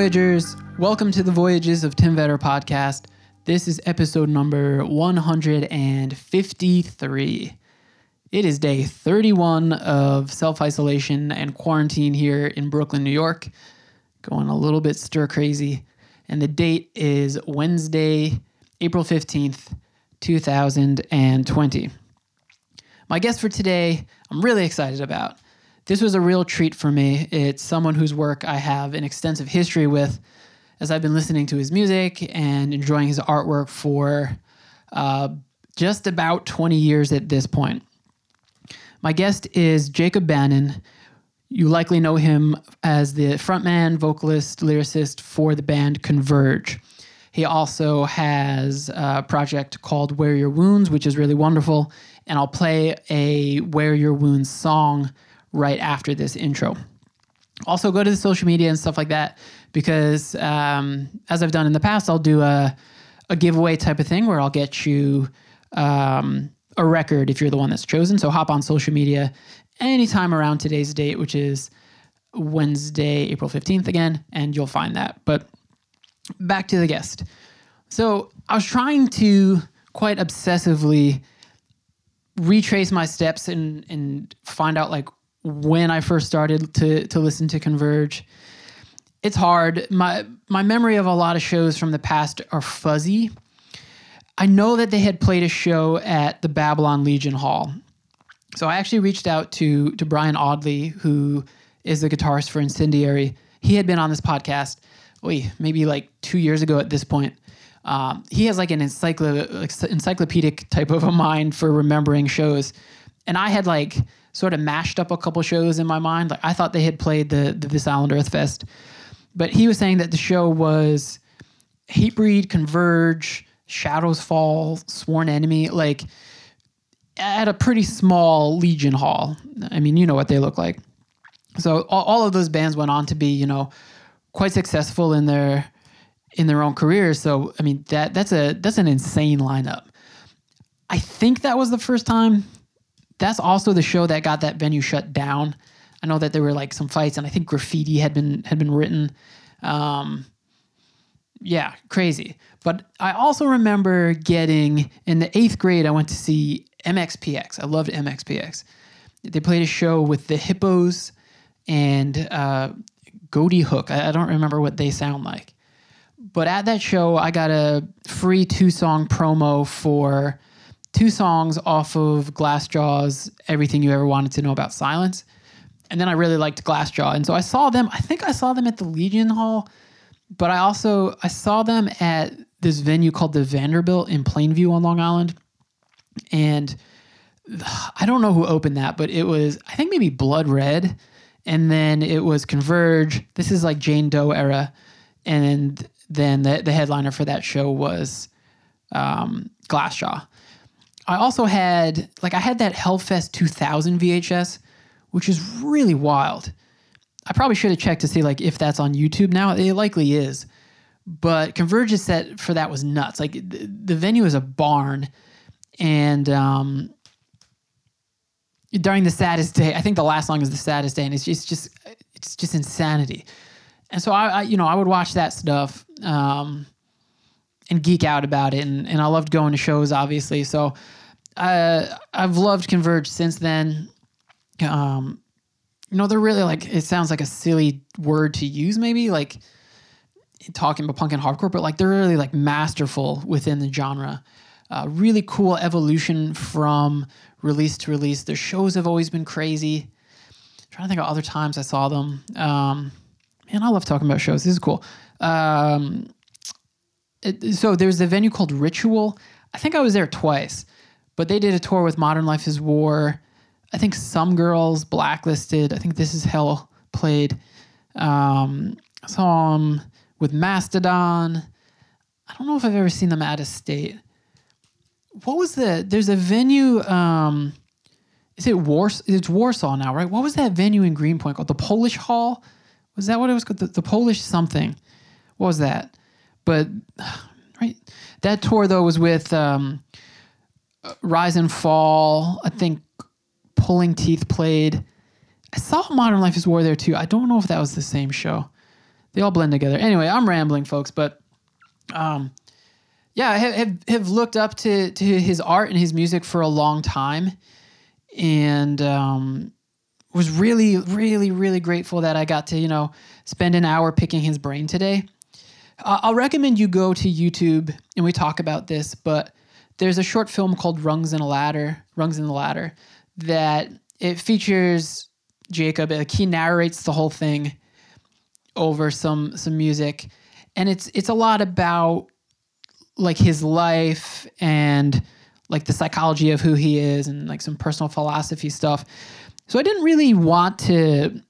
Voyagers. Welcome to the Voyages of Tim Vetter podcast. This is episode number 153. It is day 31 of self isolation and quarantine here in Brooklyn, New York. Going a little bit stir crazy. And the date is Wednesday, April 15th, 2020. My guest for today, I'm really excited about. This was a real treat for me. It's someone whose work I have an extensive history with as I've been listening to his music and enjoying his artwork for uh, just about 20 years at this point. My guest is Jacob Bannon. You likely know him as the frontman, vocalist, lyricist for the band Converge. He also has a project called Wear Your Wounds, which is really wonderful. And I'll play a Wear Your Wounds song right after this intro. Also, go to the social media and stuff like that because, um, as I've done in the past, I'll do a, a giveaway type of thing where I'll get you um, a record if you're the one that's chosen. So hop on social media anytime around today's date, which is Wednesday, April 15th again, and you'll find that. But back to the guest. So I was trying to quite obsessively retrace my steps and and find out like when I first started to to listen to Converge. It's hard. My my memory of a lot of shows from the past are fuzzy. I know that they had played a show at the Babylon Legion Hall. So I actually reached out to to Brian Audley, who is the guitarist for Incendiary. He had been on this podcast, wait, maybe like two years ago at this point. Um, he has like an encyclo- encyclopedic type of a mind for remembering shows, and I had like sort of mashed up a couple shows in my mind. Like I thought they had played the, the This Island Earth Fest, but he was saying that the show was Hatebreed, Converge, Shadows Fall, Sworn Enemy, like at a pretty small Legion Hall. I mean, you know what they look like. So all, all of those bands went on to be, you know, quite successful in their in their own careers. So I mean that that's a that's an insane lineup. I think that was the first time. That's also the show that got that venue shut down. I know that there were like some fights, and I think graffiti had been had been written. Um, yeah, crazy. But I also remember getting in the eighth grade. I went to see MXPX. I loved MXPX. They played a show with the Hippos and uh, Hook. I, I don't remember what they sound like. But at that show, I got a free two song promo for two songs off of Glassjaw's Everything You Ever Wanted to Know About Silence. And then I really liked Glassjaw. And so I saw them, I think I saw them at the Legion Hall, but I also I saw them at this venue called the Vanderbilt in Plainview on Long Island. And I don't know who opened that, but it was I think maybe Blood Red and then it was Converge. This is like Jane Doe era, and then the the headliner for that show was um, Glassjaw. I also had like I had that Hellfest 2000 VHS, which is really wild. I probably should have checked to see like if that's on YouTube now. It likely is, but Converge's set for that was nuts. Like the, the venue is a barn, and um, during the saddest day. I think the last song is the saddest day, and it's just just it's just insanity. And so I, I you know I would watch that stuff um, and geek out about it, and and I loved going to shows, obviously. So uh, I've loved Converge since then. Um, you know, they're really like it sounds like a silly word to use, maybe like talking about punk and hardcore, but like they're really like masterful within the genre. Uh, really cool evolution from release to release. Their shows have always been crazy. I'm trying to think of other times I saw them. Um, man, I love talking about shows. This is cool. Um, so there's a venue called Ritual. I think I was there twice, but they did a tour with Modern Life is War. I think Some Girls, Blacklisted. I think This Is Hell played. Um, saw them with Mastodon. I don't know if I've ever seen them out of state what was the there's a venue um is it Wars it's Warsaw now, right? What was that venue in Greenpoint called? The Polish Hall? Was that what it was called? The, the Polish something. What was that? But right that tour though was with um Rise and Fall, I think Pulling Teeth played. I saw Modern Life is War there too. I don't know if that was the same show. They all blend together. Anyway, I'm rambling, folks, but um, yeah, I have, have, looked up to, to his art and his music for a long time and um, was really, really, really grateful that I got to, you know, spend an hour picking his brain today. Uh, I'll recommend you go to YouTube and we talk about this, but there's a short film called Rungs in a Ladder, Rungs in the Ladder, that it features Jacob. He narrates the whole thing over some some music, and it's it's a lot about like his life and like the psychology of who he is and like some personal philosophy stuff. So I didn't really want to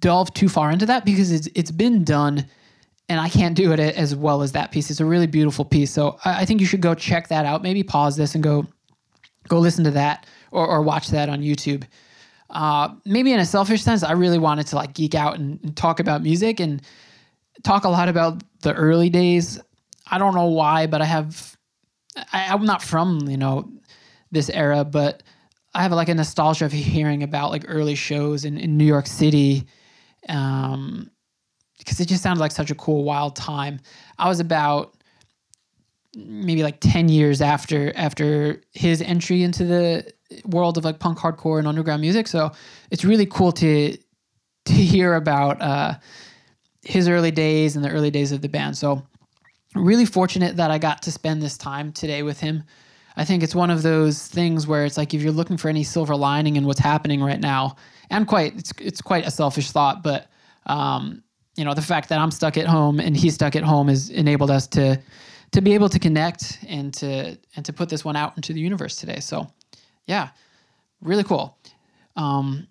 delve too far into that because it's it's been done and I can't do it as well as that piece. It's a really beautiful piece. So I, think you should go check that out. Maybe pause this and go go listen to that or, or watch that on YouTube. Uh, maybe in a selfish sense, I really wanted to like geek out and, and talk about music and talk a lot about the early days. I don't know why, but I have I, I'm not from, you know, this era, but I have like a nostalgia of hearing about like early shows in, in New York City. Um, because it just sounded like such a cool, wild time. I was about maybe like 10 years after after his entry into the world of like punk hardcore and underground music. So it's really cool to to hear about uh, his early days and the early days of the band. So really fortunate that I got to spend this time today with him. I think it's one of those things where it's like if you're looking for any silver lining in what's happening right now, and quite it's it's quite a selfish thought, but um, you know the fact that I'm stuck at home and he's stuck at home has enabled us to to be able to connect and to and to put this one out into the universe today. So yeah, really cool. Um,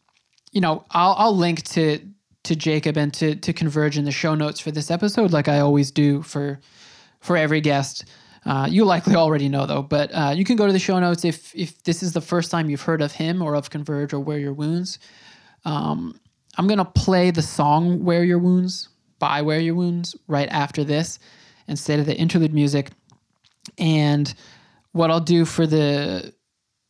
you know, I'll I'll link to to Jacob and to to Converge in the show notes for this episode, like I always do for for every guest. Uh, you likely already know though, but uh, you can go to the show notes if if this is the first time you've heard of him or of Converge or Wear Your Wounds. Um, I'm gonna play the song "Wear Your Wounds" by Wear Your Wounds right after this instead of the interlude music. And what I'll do for the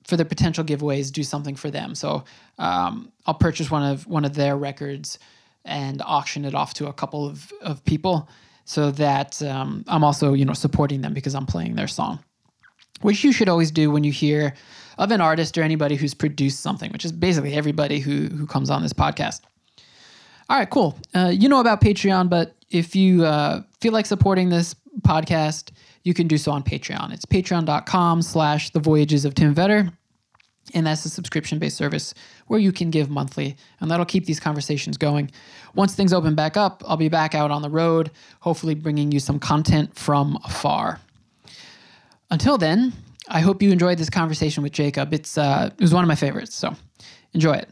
for the potential giveaways, do something for them. So um, I'll purchase one of one of their records and auction it off to a couple of, of people so that um, I'm also you know supporting them because I'm playing their song, which you should always do when you hear of an artist or anybody who's produced something, which is basically everybody who who comes on this podcast. All right, cool. Uh, you know about Patreon, but if you uh, feel like supporting this podcast, you can do so on Patreon. It's patreon.com slash the voyages of Tim Vetter. And that's a subscription based service where you can give monthly, and that'll keep these conversations going. Once things open back up, I'll be back out on the road, hopefully bringing you some content from afar. Until then, I hope you enjoyed this conversation with Jacob. It's uh, it was one of my favorites, so enjoy it.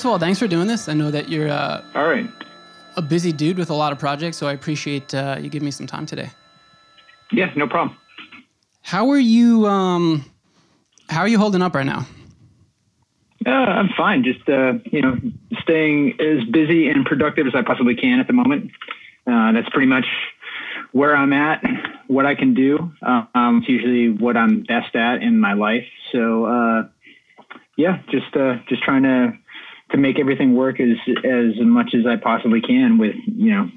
First of all, thanks for doing this. I know that you're uh, All right. a busy dude with a lot of projects, so I appreciate uh, you giving me some time today. Yeah, no problem. How are you? Um, how are you holding up right now? Uh, I'm fine. Just uh, you know, staying as busy and productive as I possibly can at the moment. Uh, that's pretty much where I'm at, what I can do. Um, it's usually what I'm best at in my life. So uh, yeah, just uh, just trying to to make everything work as as much as I possibly can. With you know,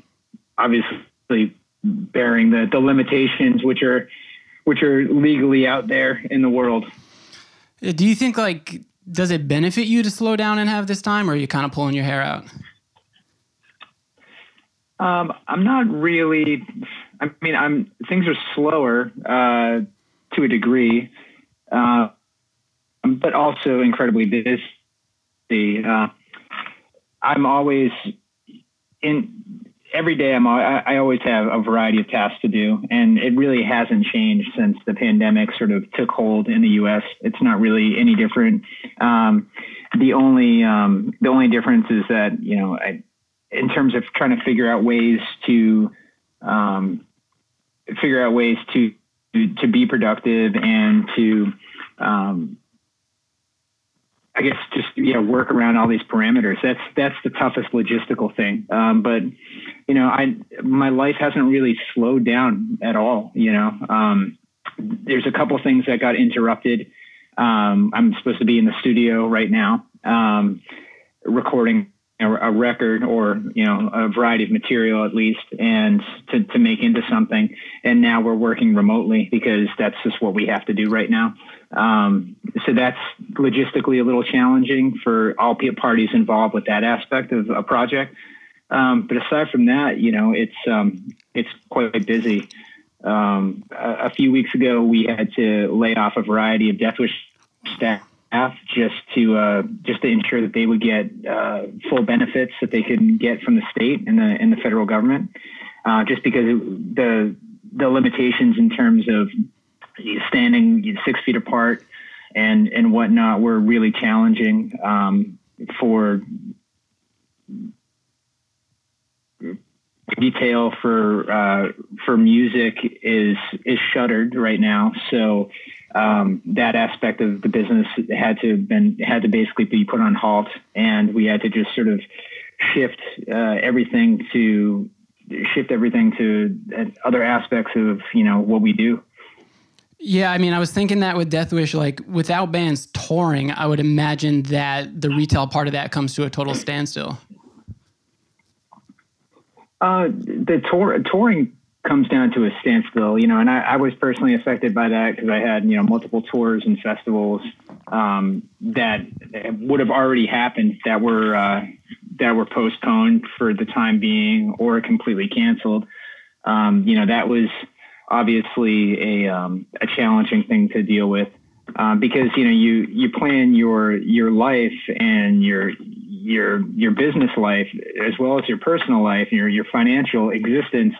obviously bearing the the limitations which are which are legally out there in the world. Uh, Do you think like does it benefit you to slow down and have this time, or are you kind of pulling your hair out? Um, I'm not really. I mean, I'm things are slower uh, to a degree, uh, but also incredibly busy. Uh, I'm always in every day. I'm I, I always have a variety of tasks to do, and it really hasn't changed since the pandemic sort of took hold in the U.S. It's not really any different. Um, the only um, the only difference is that you know I in terms of trying to figure out ways to um, figure out ways to to be productive and to um, I guess just you know work around all these parameters. That's that's the toughest logistical thing. Um, but you know, I my life hasn't really slowed down at all. You know, um, there's a couple things that got interrupted. Um, I'm supposed to be in the studio right now, um, recording a, record or you know a variety of material at least, and to to make into something. And now we're working remotely because that's just what we have to do right now. Um, so that's logistically a little challenging for all parties involved with that aspect of a project. Um, but aside from that, you know, it's um, it's quite busy. Um, a, a few weeks ago, we had to lay off a variety of Deathwish staff just to uh, just to ensure that they would get uh, full benefits that they could get from the state and the and the federal government. Uh, just because the the limitations in terms of standing six feet apart and and whatnot were really challenging um, for detail for uh, for music is is shuttered right now. So um, that aspect of the business had to been had to basically be put on halt, and we had to just sort of shift uh, everything to shift everything to other aspects of you know what we do. Yeah, I mean, I was thinking that with Deathwish, like without bands touring, I would imagine that the retail part of that comes to a total standstill. Uh, the tour touring comes down to a standstill, you know, and I, I was personally affected by that because I had you know multiple tours and festivals um, that would have already happened that were uh, that were postponed for the time being or completely canceled. Um, you know, that was obviously a um, a challenging thing to deal with uh, because you know you you plan your your life and your your your business life as well as your personal life your your financial existence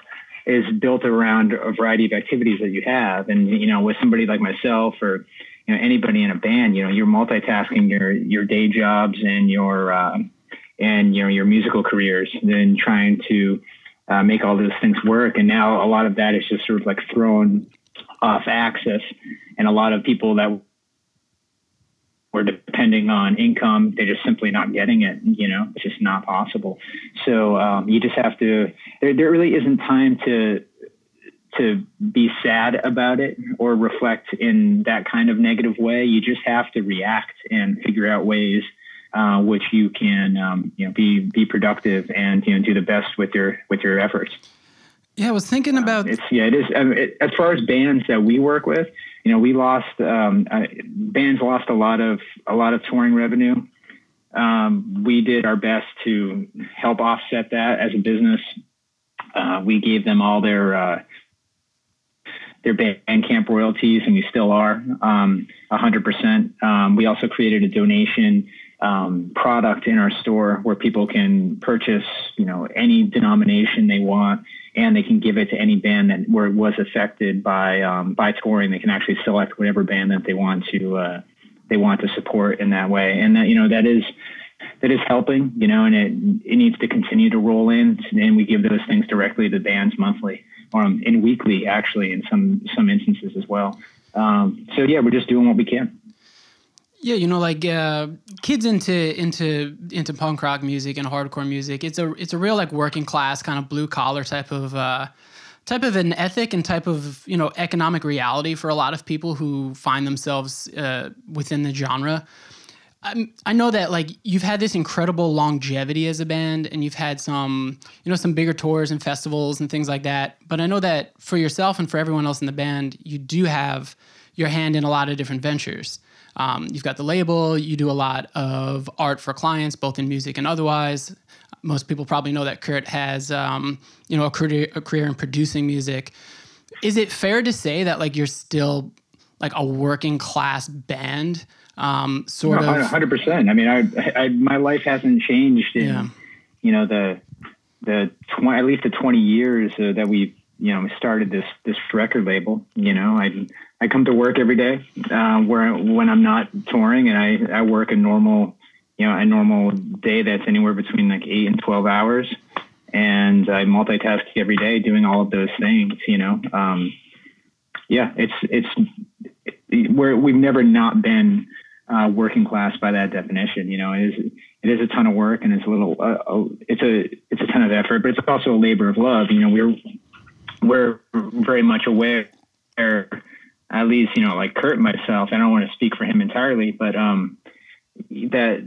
is built around a variety of activities that you have. And you know with somebody like myself or you know anybody in a band you know you're multitasking your your day jobs and your uh, and you know your musical careers and then trying to uh, make all those things work. And now a lot of that is just sort of like thrown off axis. And a lot of people that were depending on income they're just simply not getting it you know it's just not possible. So um, you just have to there, there really isn't time to to be sad about it or reflect in that kind of negative way. You just have to react and figure out ways uh, which you can um, you know be be productive and you know do the best with your with your efforts Yeah, I was thinking about. it's yeah, it is. I mean, it, as far as bands that we work with, you know, we lost um, uh, bands lost a lot of a lot of touring revenue. Um, we did our best to help offset that as a business. Uh, we gave them all their uh, their Bandcamp royalties, and we still are um, 100%. Um, we also created a donation um, product in our store where people can purchase, you know, any denomination they want, and they can give it to any band that where it was affected by um, by touring. They can actually select whatever band that they want to uh, they want to support in that way, and that you know that is that is helping, you know, and it it needs to continue to roll in, and we give those things directly to bands monthly or um, in weekly, actually, in some some instances as well. Um, so yeah, we're just doing what we can. Yeah, you know, like uh, kids into into into punk rock music and hardcore music. It's a it's a real like working class kind of blue collar type of uh, type of an ethic and type of you know economic reality for a lot of people who find themselves uh, within the genre. I'm, I know that like you've had this incredible longevity as a band, and you've had some you know some bigger tours and festivals and things like that. But I know that for yourself and for everyone else in the band, you do have your hand in a lot of different ventures. Um, you've got the label. You do a lot of art for clients, both in music and otherwise. Most people probably know that Kurt has, um, you know, a career, a career in producing music. Is it fair to say that like you're still like a working class band, um, sort no, of? Hundred percent. I mean, I, I, my life hasn't changed in, yeah. you know, the the tw- at least the twenty years uh, that we you know started this this record label. You know, I I come to work every day uh, where when I'm not touring, and I I work a normal you know a normal day that's anywhere between like eight and twelve hours, and I multitask every day doing all of those things. You know, um, yeah, it's it's where we've never not been uh, working class by that definition. You know, it is it is a ton of work and it's a little uh, it's a it's a ton of effort, but it's also a labor of love. You know, we're we're very much aware at least you know like Kurt myself. I don't want to speak for him entirely, but um, that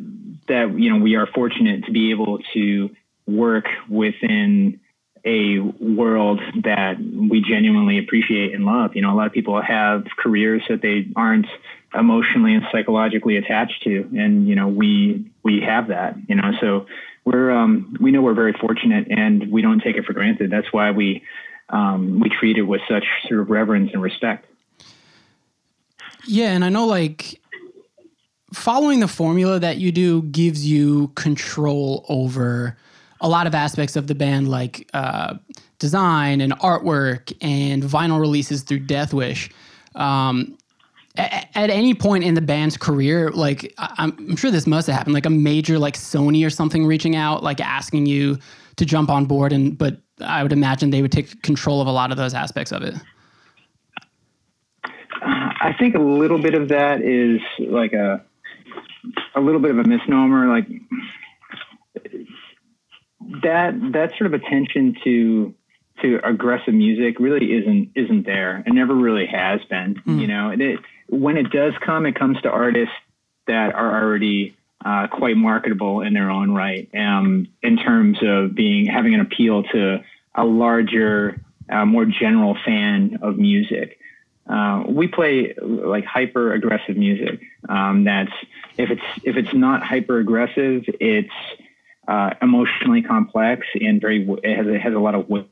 that you know we are fortunate to be able to work within a world that we genuinely appreciate and love. You know, a lot of people have careers that they aren't emotionally and psychologically attached to, and you know, we we have that. You know, so we're um, we know we're very fortunate, and we don't take it for granted. That's why we um, we treat it with such sort of reverence and respect. Yeah, and I know like following the formula that you do gives you control over a lot of aspects of the band, like uh, design and artwork and vinyl releases through Deathwish. Um, at, any point in the band's career, like I'm, I'm sure this must have happened, like a major like Sony or something reaching out, like asking you to jump on board, and but I would imagine they would take control of a lot of those aspects of it. I think a little bit of that is like a a little bit of a misnomer. Like that that sort of attention to to aggressive music really isn't isn't there. It never really has been. Mm. You know, it, when it does come, it comes to artists that are already uh, quite marketable in their own right. Um, in terms of being having an appeal to a larger, uh, more general fan of music. Uh, we play like hyper aggressive music. Um, that's if it's if it's not hyper aggressive, it's uh, emotionally complex and very it has, it has a lot of weight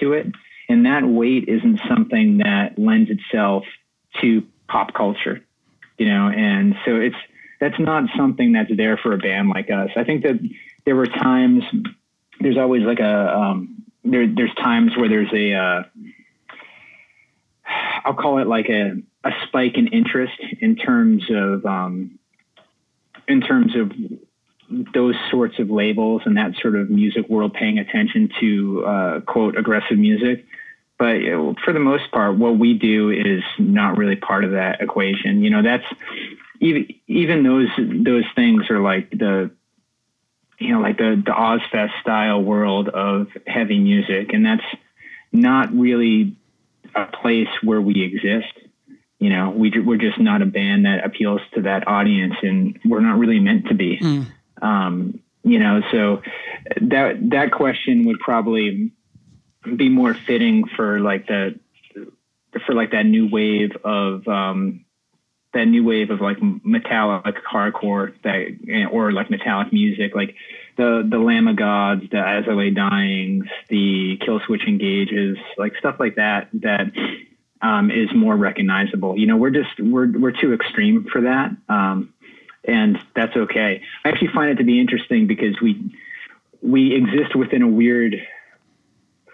to it, and that weight isn't something that lends itself to pop culture, you know. And so it's that's not something that's there for a band like us. I think that there were times. There's always like a um, there. There's times where there's a uh, I'll call it like a, a spike in interest in terms of um, in terms of those sorts of labels and that sort of music world paying attention to uh, quote aggressive music. But for the most part, what we do is not really part of that equation. You know, that's even even those those things are like the you know like the the Ozzfest style world of heavy music, and that's not really a place where we exist. You know, we we're just not a band that appeals to that audience, and we're not really meant to be. Mm. Um, you know, so that that question would probably be more fitting for like the for like that new wave of um, that new wave of like metallic hardcore that or like metallic music like the the Lamb of Gods, the Lay Dyings, the Killswitch Engages, like stuff like that that um, is more recognizable. You know, we're just we're we're too extreme for that, um, and that's okay. I actually find it to be interesting because we we exist within a weird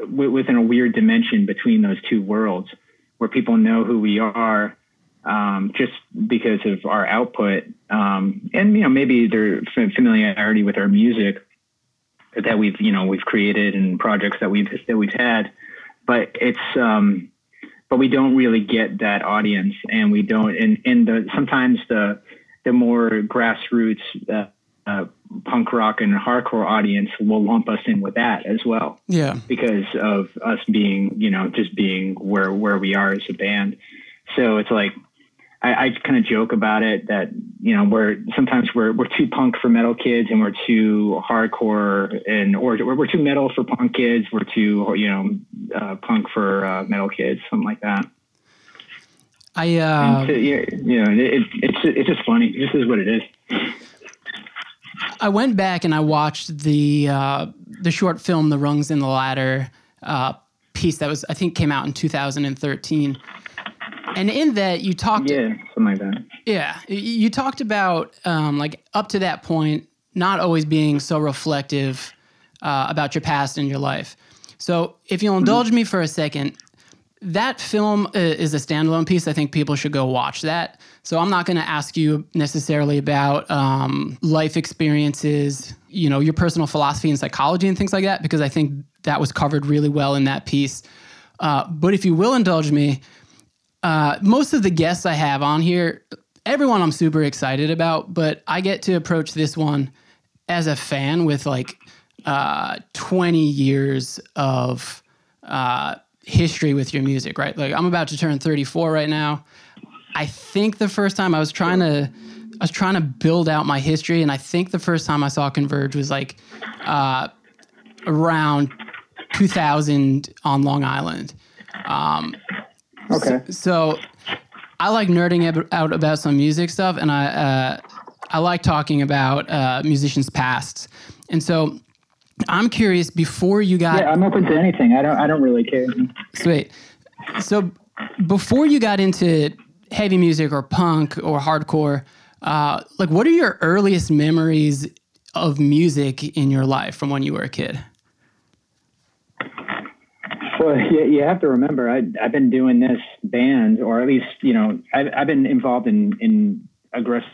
within a weird dimension between those two worlds, where people know who we are, um, just because of our output, um, and you know maybe their familiarity with our music that we've you know we've created and projects that we've that we've had, but it's um, but we don't really get that audience, and we don't and and the sometimes the the more grassroots. Uh, uh, punk rock and hardcore audience will lump us in with that as well. Yeah. Because of us being, you know, just being where where we are as a band. So it's like I, I kind of joke about it that you know we're sometimes we're we're too punk for metal kids and we're too hardcore and or we're, we're too metal for punk kids. We're too you know uh, punk for uh, metal kids, something like that. I uh, to, you know it, it's it's just funny. This is what it is. I went back and I watched the uh, the short film "The Rungs in the Ladder" uh, piece that was I think came out in 2013 and in that you talked yeah something like that. Yeah you talked about um, like up to that point not always being so reflective uh, about your past and your life. So if you'll indulge mm-hmm. me for a second that film uh, is a standalone piece. I think people should go watch that. So i'm not going to ask you necessarily about um, life experiences you know your personal philosophy and psychology and things like that because i think that was covered really well in that piece. Uh, but if you will indulge me uh, most of the guests I have on here, everyone I'm super excited about, but I get to approach this one as a fan with like uh, 20 years of uh, history with your music, right? Like I'm about to turn 34 right now. I think the first time I was trying to, I was trying to build out my history, and I think the first time I saw Converge was like uh, around 2000 on Long Island. Um, Okay. So, so I like nerding out about some music stuff, and I uh, I like talking about uh, musicians' pasts. And so I'm curious. Before you got, yeah, I'm open to anything. I don't I don't really care. Sweet. So before you got into heavy music or punk or hardcore, uh, like what are your earliest memories of music in your life from when you were a kid? Well, you, you have to remember, I, I've been doing this band, or at least, you know, I've, I've been involved in, in aggressive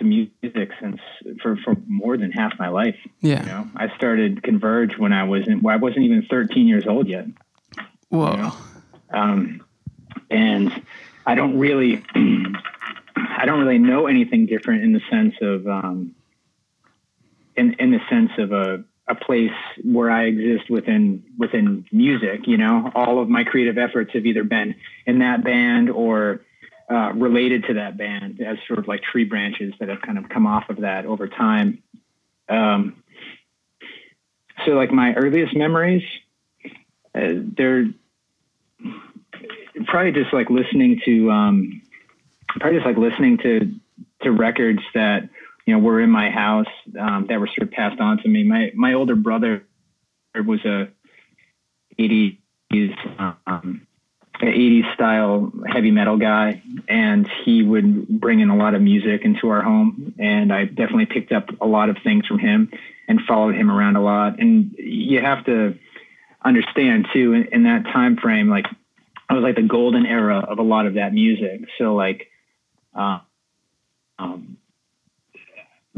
music since for, for more than half my life. Yeah. You know, I started Converge when I wasn't, well, I wasn't even 13 years old yet. Whoa. You know? um, and I don't really, I don't really know anything different in the sense of, um, in, in the sense of a, a place where I exist within within music. You know, all of my creative efforts have either been in that band or uh, related to that band as sort of like tree branches that have kind of come off of that over time. Um, so, like my earliest memories, uh, they're probably just like listening to um, probably just like listening to to records that you know, were in my house um, that were sort of passed on to me. My my older brother was a 80s um, 80s style heavy metal guy, and he would bring in a lot of music into our home. And I definitely picked up a lot of things from him and followed him around a lot. And you have to understand too, in, in that time frame, like I was like the golden era of a lot of that music. So like, uh, um,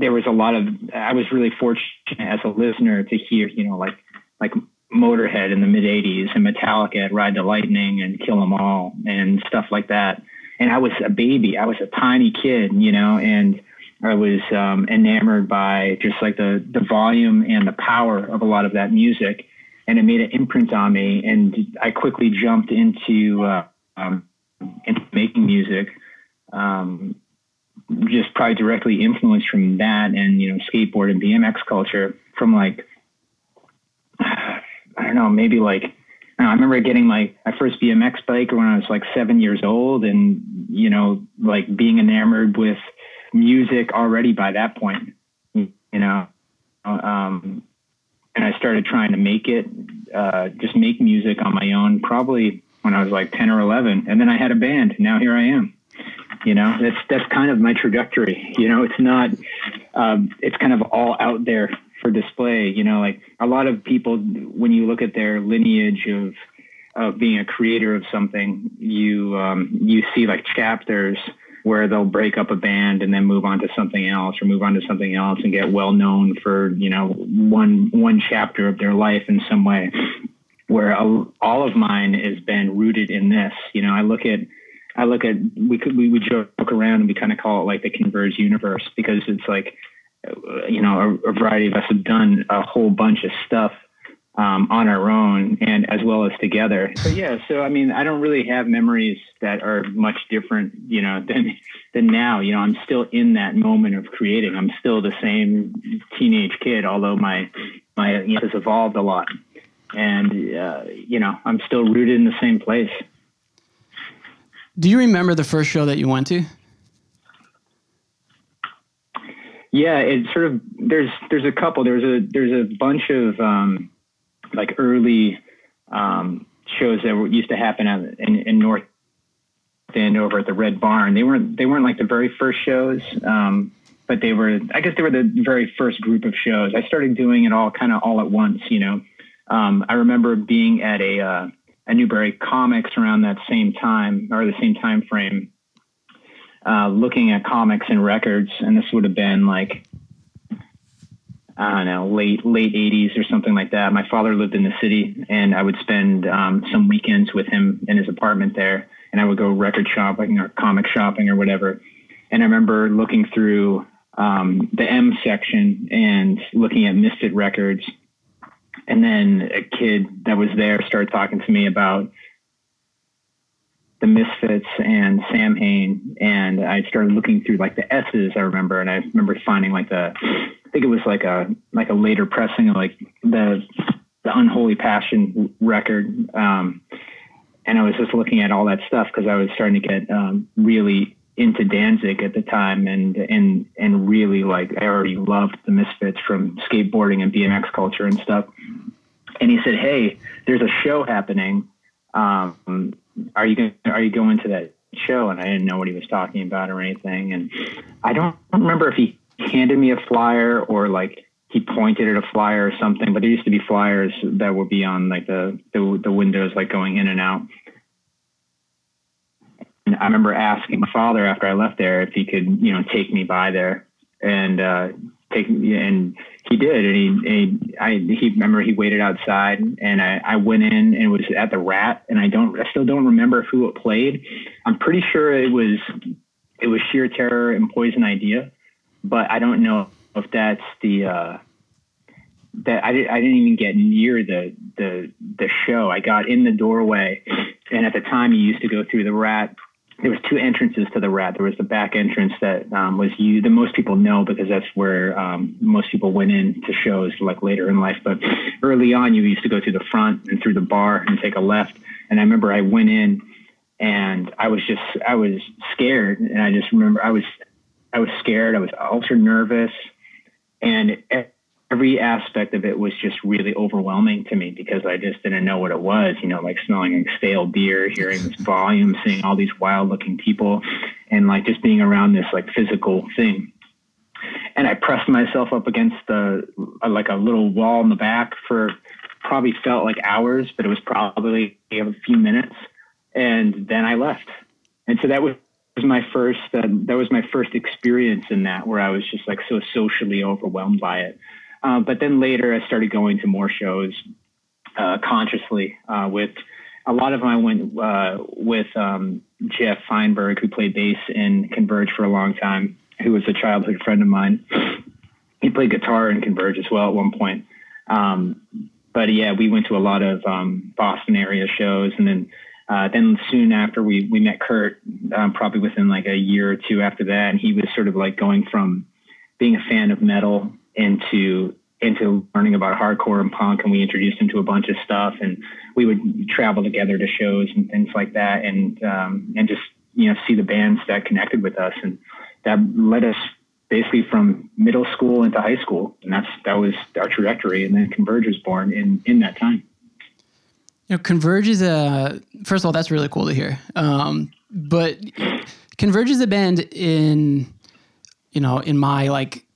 there was a lot of I was really fortunate as a listener to hear, you know, like like Motorhead in the mid '80s and Metallica at Ride the Lightning and Kill 'Em All and stuff like that. And I was a baby. I was a tiny kid, you know, and I was um, enamored by just like the the volume and the power of a lot of that music, and it made an imprint on me. And I quickly jumped into uh, um, into making music. Um, just probably directly influenced from that and you know skateboard and BMX culture from like I don't know maybe like I remember getting my my first BMX bike when I was like seven years old and you know like being enamored with music already by that point you know um, and I started trying to make it uh, just make music on my own probably when I was like 10 or 11 and then I had a band now here I am you know, that's that's kind of my trajectory. You know, it's not. Um, it's kind of all out there for display. You know, like a lot of people, when you look at their lineage of of being a creator of something, you um, you see like chapters where they'll break up a band and then move on to something else or move on to something else and get well known for you know one one chapter of their life in some way where all of mine has been rooted in this you know i look at i look at we could we joke around and we kind of call it like the converged universe because it's like you know a, a variety of us have done a whole bunch of stuff um, on our own and as well as together. But yeah, so I mean, I don't really have memories that are much different, you know, than than now. You know, I'm still in that moment of creating. I'm still the same teenage kid, although my my you know, has evolved a lot, and uh, you know, I'm still rooted in the same place. Do you remember the first show that you went to? Yeah, it's sort of there's there's a couple. There's a there's a bunch of um, like early um, shows that were, used to happen in, in North End over at the Red Barn. They weren't they weren't like the very first shows, um, but they were. I guess they were the very first group of shows. I started doing it all kind of all at once. You know, um, I remember being at a uh, a Newbury Comics around that same time or the same time frame, uh, looking at comics and records, and this would have been like I don't know, late late 80s or something like that. My father lived in the city, and I would spend um, some weekends with him in his apartment there, and I would go record shopping or comic shopping or whatever. And I remember looking through um, the M section and looking at Misfit records, and then a kid that was there started talking to me about the Misfits and Samhain, and I started looking through like the S's. I remember, and I remember finding like the I think it was like a like a later pressing of like the the Unholy Passion record. Um, and I was just looking at all that stuff because I was starting to get um, really into Danzig at the time, and and and really like I already loved the Misfits from skateboarding and BMX culture and stuff. And he said, "Hey, there's a show happening. Um, are you going? Are you going to that show?" And I didn't know what he was talking about or anything. And I don't remember if he handed me a flyer or like he pointed at a flyer or something. But there used to be flyers that would be on like the the, the windows, like going in and out. And I remember asking my father after I left there if he could, you know, take me by there and uh, take and he did. And he, and he, I, he remember he waited outside and I, I went in and was at the Rat. And I don't, I still don't remember who it played. I'm pretty sure it was, it was Sheer Terror and Poison Idea but I don't know if that's the uh, that I, did, I didn't even get near the the the show. I got in the doorway, and at the time you used to go through the rat. There was two entrances to the rat. There was the back entrance that um, was you the most people know because that's where um, most people went in to shows like later in life. But early on, you used to go through the front and through the bar and take a left. And I remember I went in and I was just I was scared, and I just remember I was I was scared. I was ultra nervous, and every aspect of it was just really overwhelming to me because I just didn't know what it was. You know, like smelling like stale beer, hearing this volume, seeing all these wild-looking people, and like just being around this like physical thing. And I pressed myself up against the like a little wall in the back for probably felt like hours, but it was probably a few minutes, and then I left. And so that was was my first uh, that was my first experience in that where I was just like so socially overwhelmed by it. Uh, but then later I started going to more shows uh, consciously uh, with a lot of them I went uh, with um, Jeff Feinberg who played bass in Converge for a long time who was a childhood friend of mine. He played guitar in Converge as well at one point. Um, but yeah, we went to a lot of um, Boston area shows and then uh, then soon after we we met Kurt, um, probably within like a year or two after that, and he was sort of like going from being a fan of metal into into learning about hardcore and punk, and we introduced him to a bunch of stuff, and we would travel together to shows and things like that, and um, and just you know see the bands that connected with us, and that led us basically from middle school into high school, and that's that was our trajectory, and then Converge was born in in that time. You know, Converge is a first of all that's really cool to hear. Um, but Converge is a band in you know in my like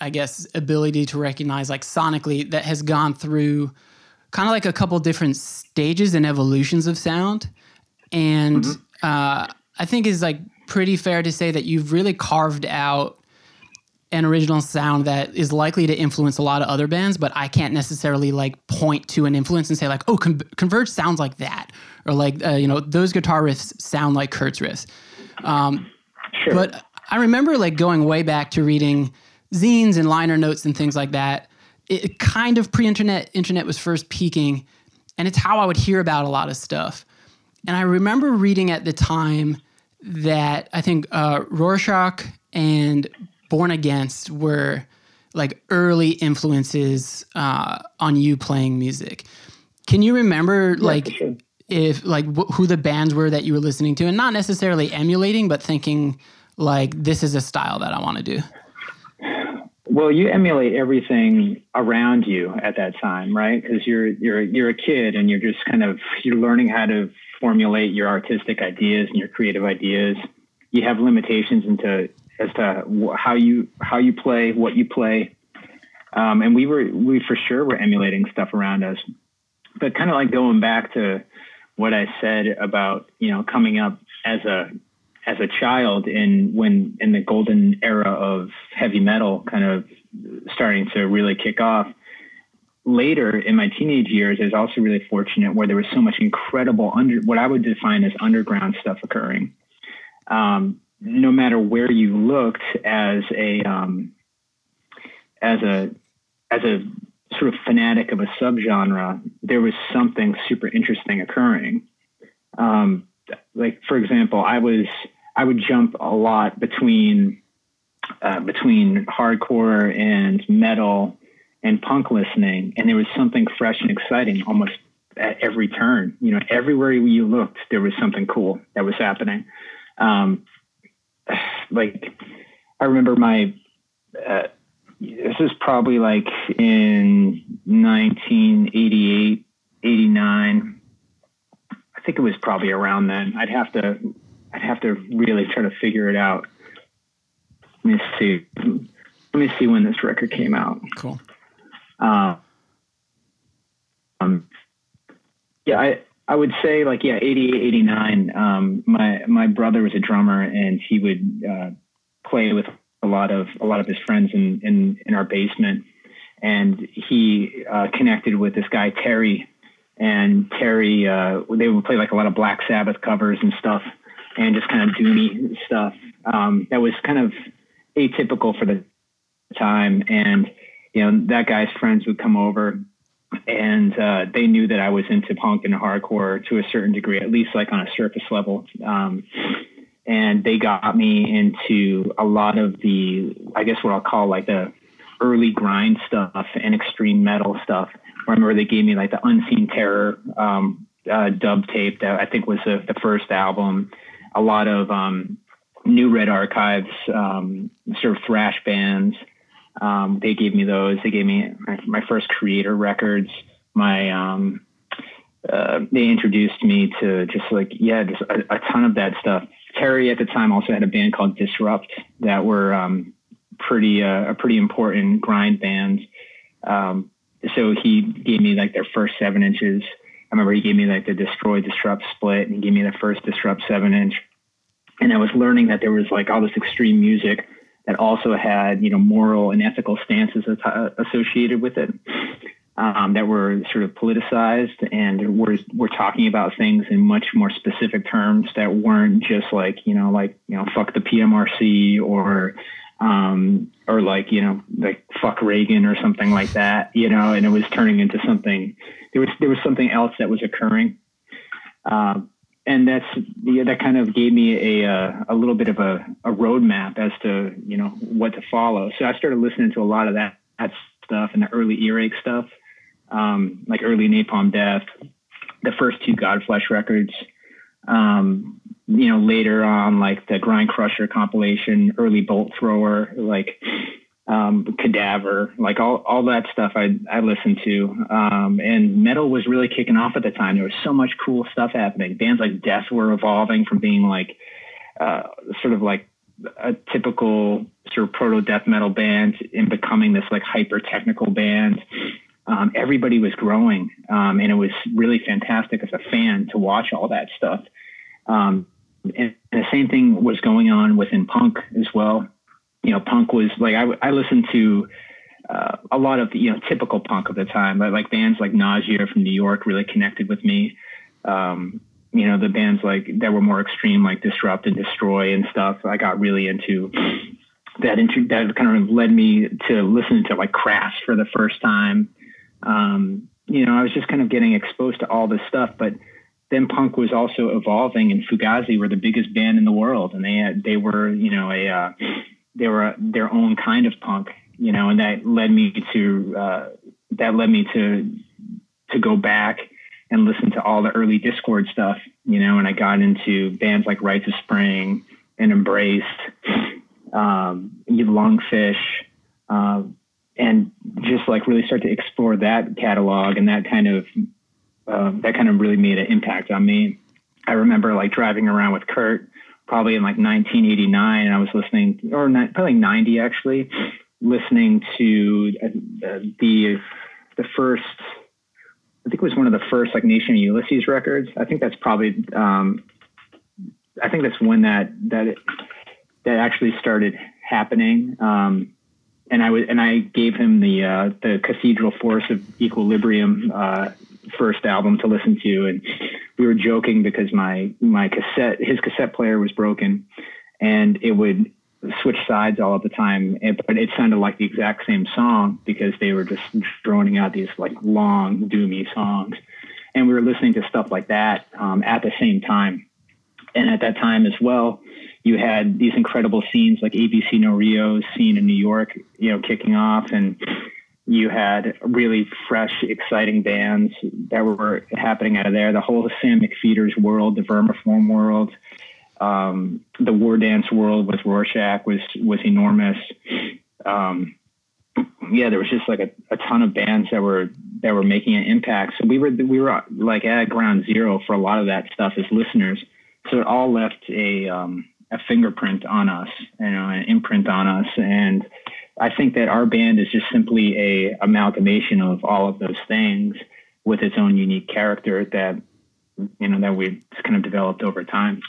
I guess ability to recognize like sonically that has gone through kind of like a couple different stages and evolutions of sound, and uh, I think is like pretty fair to say that you've really carved out an original sound that is likely to influence a lot of other bands, but I can't necessarily like point to an influence and say like, oh, Con- Converge sounds like that, or like uh, you know those guitar riffs sound like Kurt's riffs. Um, Sure. but I remember like going way back to reading zines and liner notes and things like that. It kind of pre-internet, internet was first peaking, and it's how I would hear about a lot of stuff. And I remember reading at the time that I think uh, Rorschach and Born Against were like early influences uh, on you playing music. Can you remember like sure. if like wh- who the bands were that you were listening to, and not necessarily emulating, but thinking like this is a style that I want to do? Well, you emulate everything around you at that time, right? Because you're you're you're a kid and you're just kind of you're learning how to formulate your artistic ideas and your creative ideas. You have limitations into as to how you how you play, what you play, um, and we were we for sure were emulating stuff around us. But kind of like going back to what I said about you know coming up as a as a child in when in the golden era of heavy metal kind of starting to really kick off. Later in my teenage years i was also really fortunate where there was so much incredible under what i would define as underground stuff occurring. Um, no matter where you looked as a um, as a as a sort of fanatic of a subgenre there was something super interesting occurring. Um, like for example, I was I would jump a lot between uh, between hardcore and metal and punk listening, and there was something fresh and exciting almost at every turn. You know, everywhere you looked, there was something cool that was happening. Um, like I remember my uh, this is probably like in 1988, 89. I think it was probably around then. I'd have to, I'd have to really try to figure it out. Let me see. Let me see when this record came out. Cool. Uh, um, yeah, I, I would say like, yeah, 88, 89. Um, my, my brother was a drummer and he would, uh, play with a lot of, a lot of his friends in, in, in our basement. And he, uh, connected with this guy, Terry, and Terry, uh, they would play like a lot of Black Sabbath covers and stuff, and just kind of doomy stuff. Um, that was kind of atypical for the time, and you know that guy's friends would come over, and uh, they knew that I was into punk and hardcore to a certain degree, at least like on a surface level. Um, and they got me into a lot of the, I guess what I'll call like the early grind stuff and extreme metal stuff. I remember they gave me like the Unseen Terror um, uh, dub tape that I think was the, the first album. A lot of um, New Red Archives, um, sort of thrash bands. Um, they gave me those. They gave me my, my first Kreator records. My um, uh, they introduced me to just like yeah, just a, a, ton of that stuff. Terry at the time also had a band called Disrupt that were um, pretty uh, a pretty important grind band. Um, so he gave me like their first seven inches. I remember he gave me like the Destroy Disrupt split, and he gave me the first Disrupt seven inch. And I was learning that there was like all this extreme music that also had you know moral and ethical stances associated with it. Um, that were sort of politicized and were were talking about things in much more specific terms that weren't just like you know like you know fuck the PMRC or um, or like you know like fuck Reagan or something like that you know and it was turning into something there was there was something else that was occurring um, and that's yeah, that kind of gave me a uh, a little bit of a, a roadmap as to you know what to follow so I started listening to a lot of that, that stuff and the early earache stuff um, like early Napalm Death, the first two Godflesh records. Um, you know, later on, like the Grind Crusher compilation, early Bolt Thrower, like um, Cadaver, like all, all that stuff I, I listened to. Um, and metal was really kicking off at the time. There was so much cool stuff happening. Bands like Death were evolving from being like uh, sort of like a typical sort of proto death metal band in becoming this like hyper technical band. um, everybody was growing, um, and it was really fantastic as a fan to watch all that stuff. Um, and the same thing was going on within punk as well. You know, punk was like I, I listened to uh, a lot of you know typical punk of the time, but like bands like Nausea from New York really connected with me. Um, you know, the bands like that were more extreme, like Disrupt and Destroy and stuff. I got really into that. Into that kind of led me to listen to like Crass for the first time. Um, you know, I was just kind of getting exposed to all this stuff, but then punk was also evolving, and Fugazi were the biggest band in the world, and they had they were you know a uh, they were their own kind of punk, you know, and that led me to uh, that led me to to go back and listen to all the early Dischord stuff, you know, and I got into bands like Rites of Spring and Embraced, um, Lungfish, uh, and just like really start to explore that catalog and that kind of uh, that kind of really made an impact on me. I remember like driving around with Kurt probably in like 1989 and I was listening or not, probably 90 actually listening to uh, the the first I think it was one of the first like Nation of Ulysses records. I think that's probably um, I think that's when that that it, that actually started happening. Um, and I was and I gave him the uh, the Cathedral Forest of Equilibrium uh, first album to listen to, and we were joking because my my cassette his cassette player was broken, and it would switch sides all of the time, but it sounded like the exact same song because they were just droning out these like long doomy songs, and we were listening to stuff like that um, at the same time, and at that time as well you had these incredible scenes like ABC No Rio scene in New York, you know, kicking off, and you had really fresh, exciting bands that were happening out of there. The whole Sam McPheeters world, the Vermiform world, um, the War Dance world with Rorschach was was enormous. Um, yeah, there was just like a, a ton of bands that were that were making an impact. So we were we were like at ground zero for a lot of that stuff as listeners. So it all left a um, a fingerprint on us, you know, an imprint on us. And I think that our band is just simply a amalgamation of all of those things with its own unique character that, you know, that we've kind of developed over time.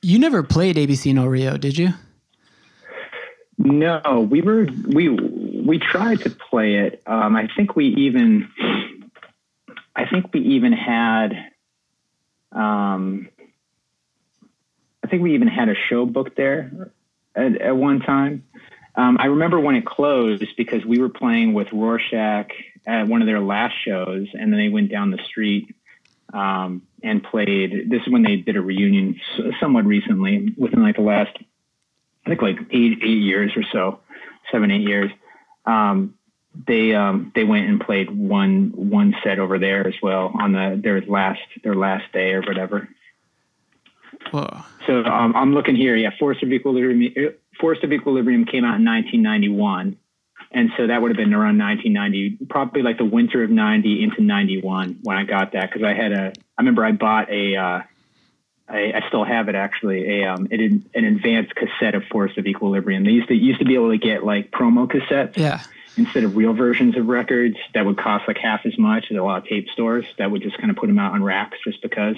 You never played ABC No Rio, did you? No, we were we we tried to play it. Um, I think we even I think we even had um, I think we even had a show booked there at, at one time. Um, I remember when it closed because we were playing with Rorschach at one of their last shows, and then they went down the street um, and played. This is when they did a reunion somewhat recently, within like the last, I think like eight eight years or so, seven eight years. Um, they um, they went and played one one set over there as well on the their last their last day or whatever. Whoa. So um, I'm looking here. Yeah, Forest of Equilibrium. Forest of Equilibrium came out in 1991, and so that would have been around 1990, probably like the winter of 90 into 91 when I got that because I had a. I remember I bought a. Uh, I, I still have it actually. A um, an, an advanced cassette of Forest of Equilibrium. They used to used to be able to get like promo cassettes. Yeah. Instead of real versions of records that would cost like half as much at a lot of tape stores, that would just kind of put them out on racks just because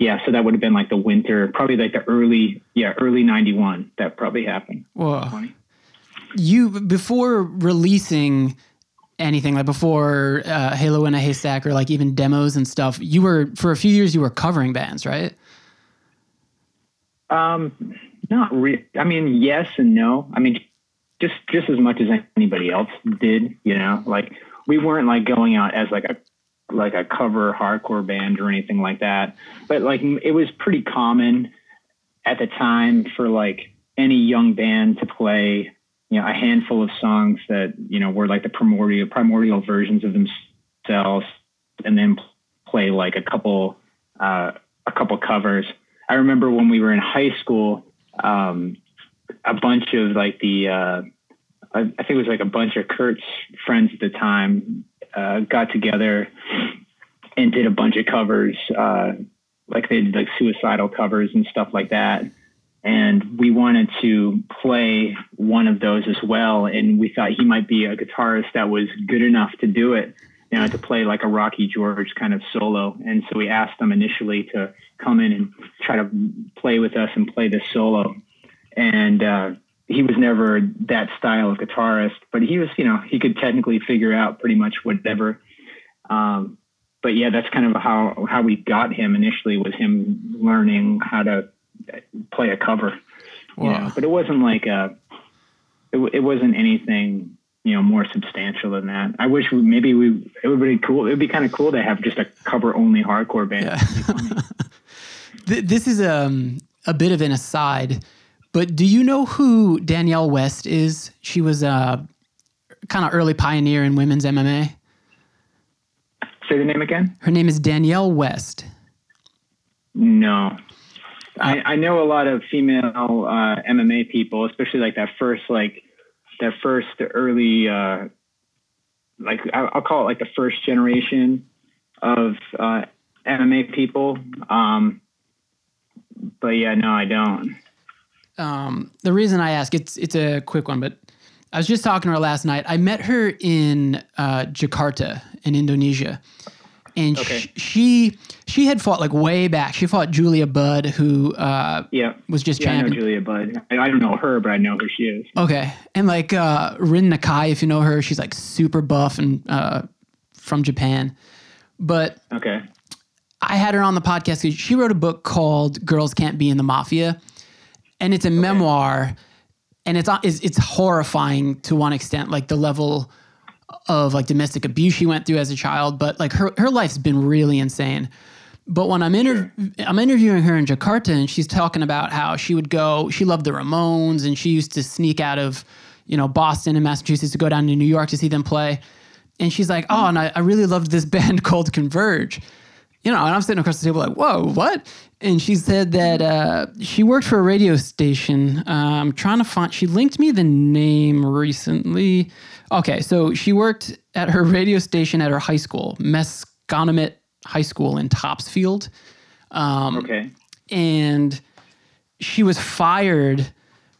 yeah, so that would have been like the winter, probably like the early, yeah, early '91. That probably happened. Whoa. You before releasing anything like before uh, Halo in a Haystack or like even demos and stuff, you were for a few years you were covering bands, right? Um, not really. I mean, yes and no. I mean, just just as much as anybody else did. You know, like we weren't like going out as like a like a cover hardcore band or anything like that. But like it was pretty common at the time for like any young band to play, you know, a handful of songs that, you know, were like the primordial primordial versions of themselves and then play like a couple uh, a couple covers. I remember when we were in high school, um, a bunch of like the uh, I, I think it was like a bunch of Kurt's friends at the time uh, got together and did a bunch of covers, uh, like they did like suicidal covers and stuff like that. and we wanted to play one of those as well. And we thought he might be a guitarist that was good enough to do it, you know, to play like a Rocky George kind of solo. And so we asked him initially to come in and try to play with us and play this solo. And uh, he was never that style of guitarist, but he was, you know, he could technically figure out pretty much whatever. Um, but yeah, that's kind of how how we got him initially was him learning how to play a cover. Wow. You know? But it wasn't like a, it, it wasn't anything you know more substantial than that. I wish we, maybe we it would be cool. It would be kind of cool to have just a cover only hardcore band. Yeah. This is um, a bit of an aside, but do you know who Danielle West is? She was a kind of early pioneer in women's MMA. Say the name again. Her name is Danielle West. No. I, I know a lot of female uh, MMA people, especially like that first, like that first early, uh, like I'll call it like the first generation of uh, MMA people. Um, but yeah, no, I don't. Um, the reason I ask it's it's a quick one, but I was just talking to her last night. I met her in uh, Jakarta in Indonesia, and Okay. sh- she she had fought like way back. She fought Julia Budd, who uh, Yeah, was just yeah, I know. Julia Budd. I, I don't know her, but I know who she is. Okay, and like uh, Rin Nakai, if you know her, she's like super buff and uh, from Japan. But Okay. I had her on the podcast because she wrote a book called "Girls Can't Be in the Mafia," and it's a memoir, and it's it's, it's horrifying to one extent, like the level of like domestic abuse she went through as a child. But like her her life's been really insane. But when I'm inter- I'm interviewing her in Jakarta, and she's talking about how she would go. She loved the Ramones, and she used to sneak out of, you know, Boston and Massachusetts to go down to New York to see them play. And she's like, "Oh, and I, I really loved this band called Converge." You know, and I'm sitting across the table like, "Whoa, what?" And she said that uh, she worked for a radio station. Uh, I'm trying to find. She linked me the name recently. Okay, so she worked at her radio station at her high school, Masconomet High School in Topsfield, Um, Okay. and she was fired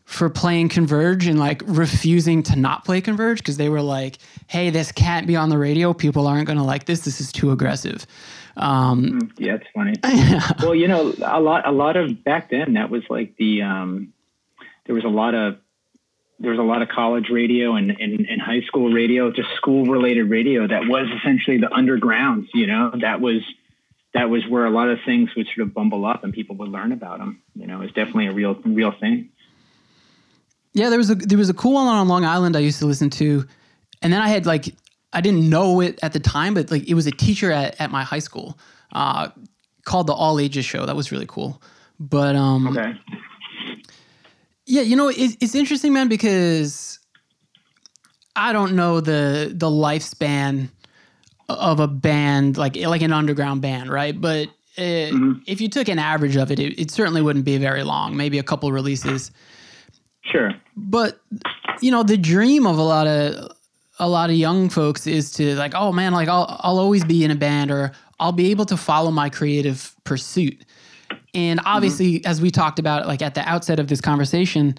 for playing Converge and like refusing to not play Converge because they were like, "Hey, this can't be on the radio. People aren't going to like this. This is too aggressive." Um, Yeah, it's funny. well, you know, a lot, a lot of back then that was like the, um, there was a lot of, there was a lot of college radio and, and, and high school radio, just school related radio that was essentially the underground, you know, that was, that was where a lot of things would sort of bumble up and people would learn about them. You know, it's definitely a real, real thing. Yeah, there was a there was a cool one on Long Island I used to listen to, and then I had like I didn't know it at the time, but like it was a teacher at, at my high school uh, called the All Ages Show. That was really cool. But um, Okay. yeah, you know it, it's interesting, man, because I don't know the the lifespan of a band like like an underground band, right? But uh, if you took an average of it, it, it certainly wouldn't be very long. Maybe a couple releases Sure. but you know the dream of a lot of a lot of young folks is to like oh man like I'll I'll always be in a band or I'll be able to follow my creative pursuit. And obviously as we talked about like at the outset of this conversation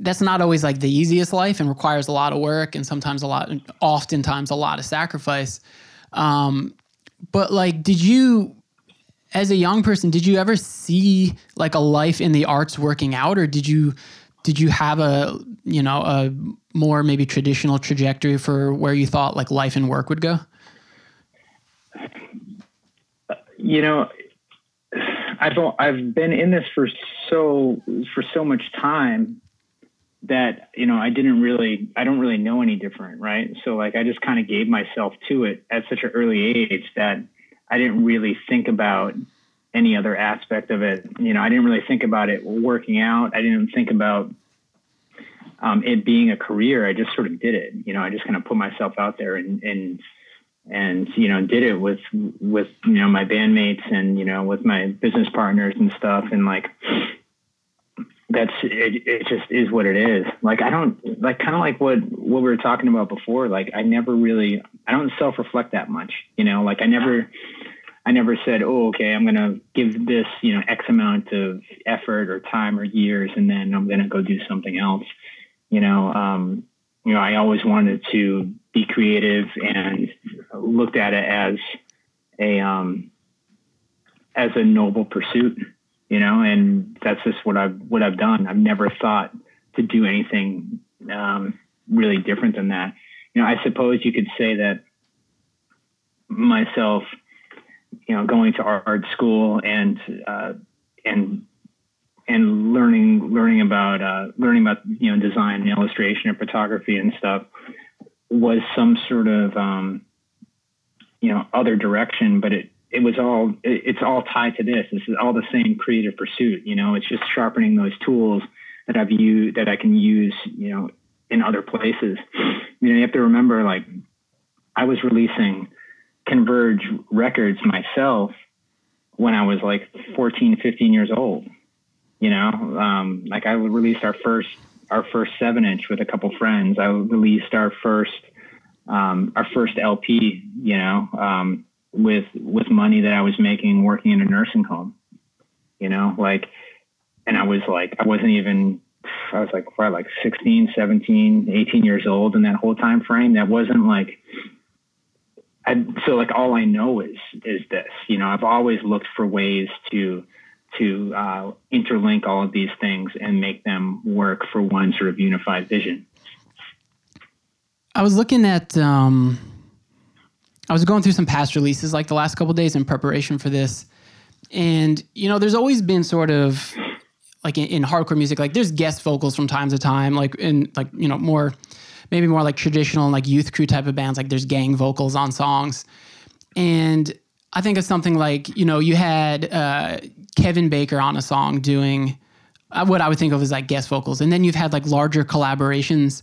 that's not always like the easiest life and requires a lot of work and sometimes a lot oftentimes a lot of sacrifice. Um, but like did you as a young person did you ever see like a life in the arts working out or did you did you have a you know a more maybe traditional trajectory for where you thought like life and work would go you know, I've I've been in this for so for so much time that you know I didn't really I don't really know any different, right? So like I just kind of gave myself to it at such an early age that I didn't really think about any other aspect of it. You know, I didn't really think about it working out. I didn't think about um, it being a career. I just sort of did it. You know, I just kind of put myself out there and and and you know did it with with you know my bandmates and you know with my business partners and stuff and like that's it, it just is what it is like i don't like kind of like what what we were talking about before like i never really i don't self-reflect that much you know like i never I never said, oh, okay, I'm going to give this, you know, X amount of effort or time or years, and then I'm going to go do something else. You know, um, you know, I always wanted to be creative and looked at it as a, um, as a noble pursuit, you know, and that's just what I've, what I've done. I've never thought to do anything, um, really different than that. You know, I suppose you could say that myself, you know, going to art school and uh, and and learning learning about uh, learning about you know design and illustration and photography and stuff was some sort of um, you know other direction, but it it was all it, it's all tied to this. This is all the same creative pursuit. You know, it's just sharpening those tools that I've used that I can use. You know, in other places. You know, you have to remember like I was releasing Converge records myself when I was like 14, 15 years old. You know, um, like I released our first our first seven inch with a couple friends. I released our first um, our first LP. You know, um, with with money that I was making working in a nursing home. You know, like, and I was like, I wasn't even. I was like, probably like 16, 17, 18 years old in that whole time frame. That wasn't like I, so like all I know is is this. You know, I've always looked for ways to to uh, interlink all of these things and make them work for one sort of unified vision. I was looking at. Um, I was going through some past releases like the last couple days in preparation for this, and you know, there's always been sort of like in, in hardcore music, like there's guest vocals from time to time, like in like you know more maybe more like traditional like youth crew type of bands like there's gang vocals on songs. And i think of something like you know you had uh, kevin baker on a song doing uh, what i would think of as like guest vocals. And then you've had like larger collaborations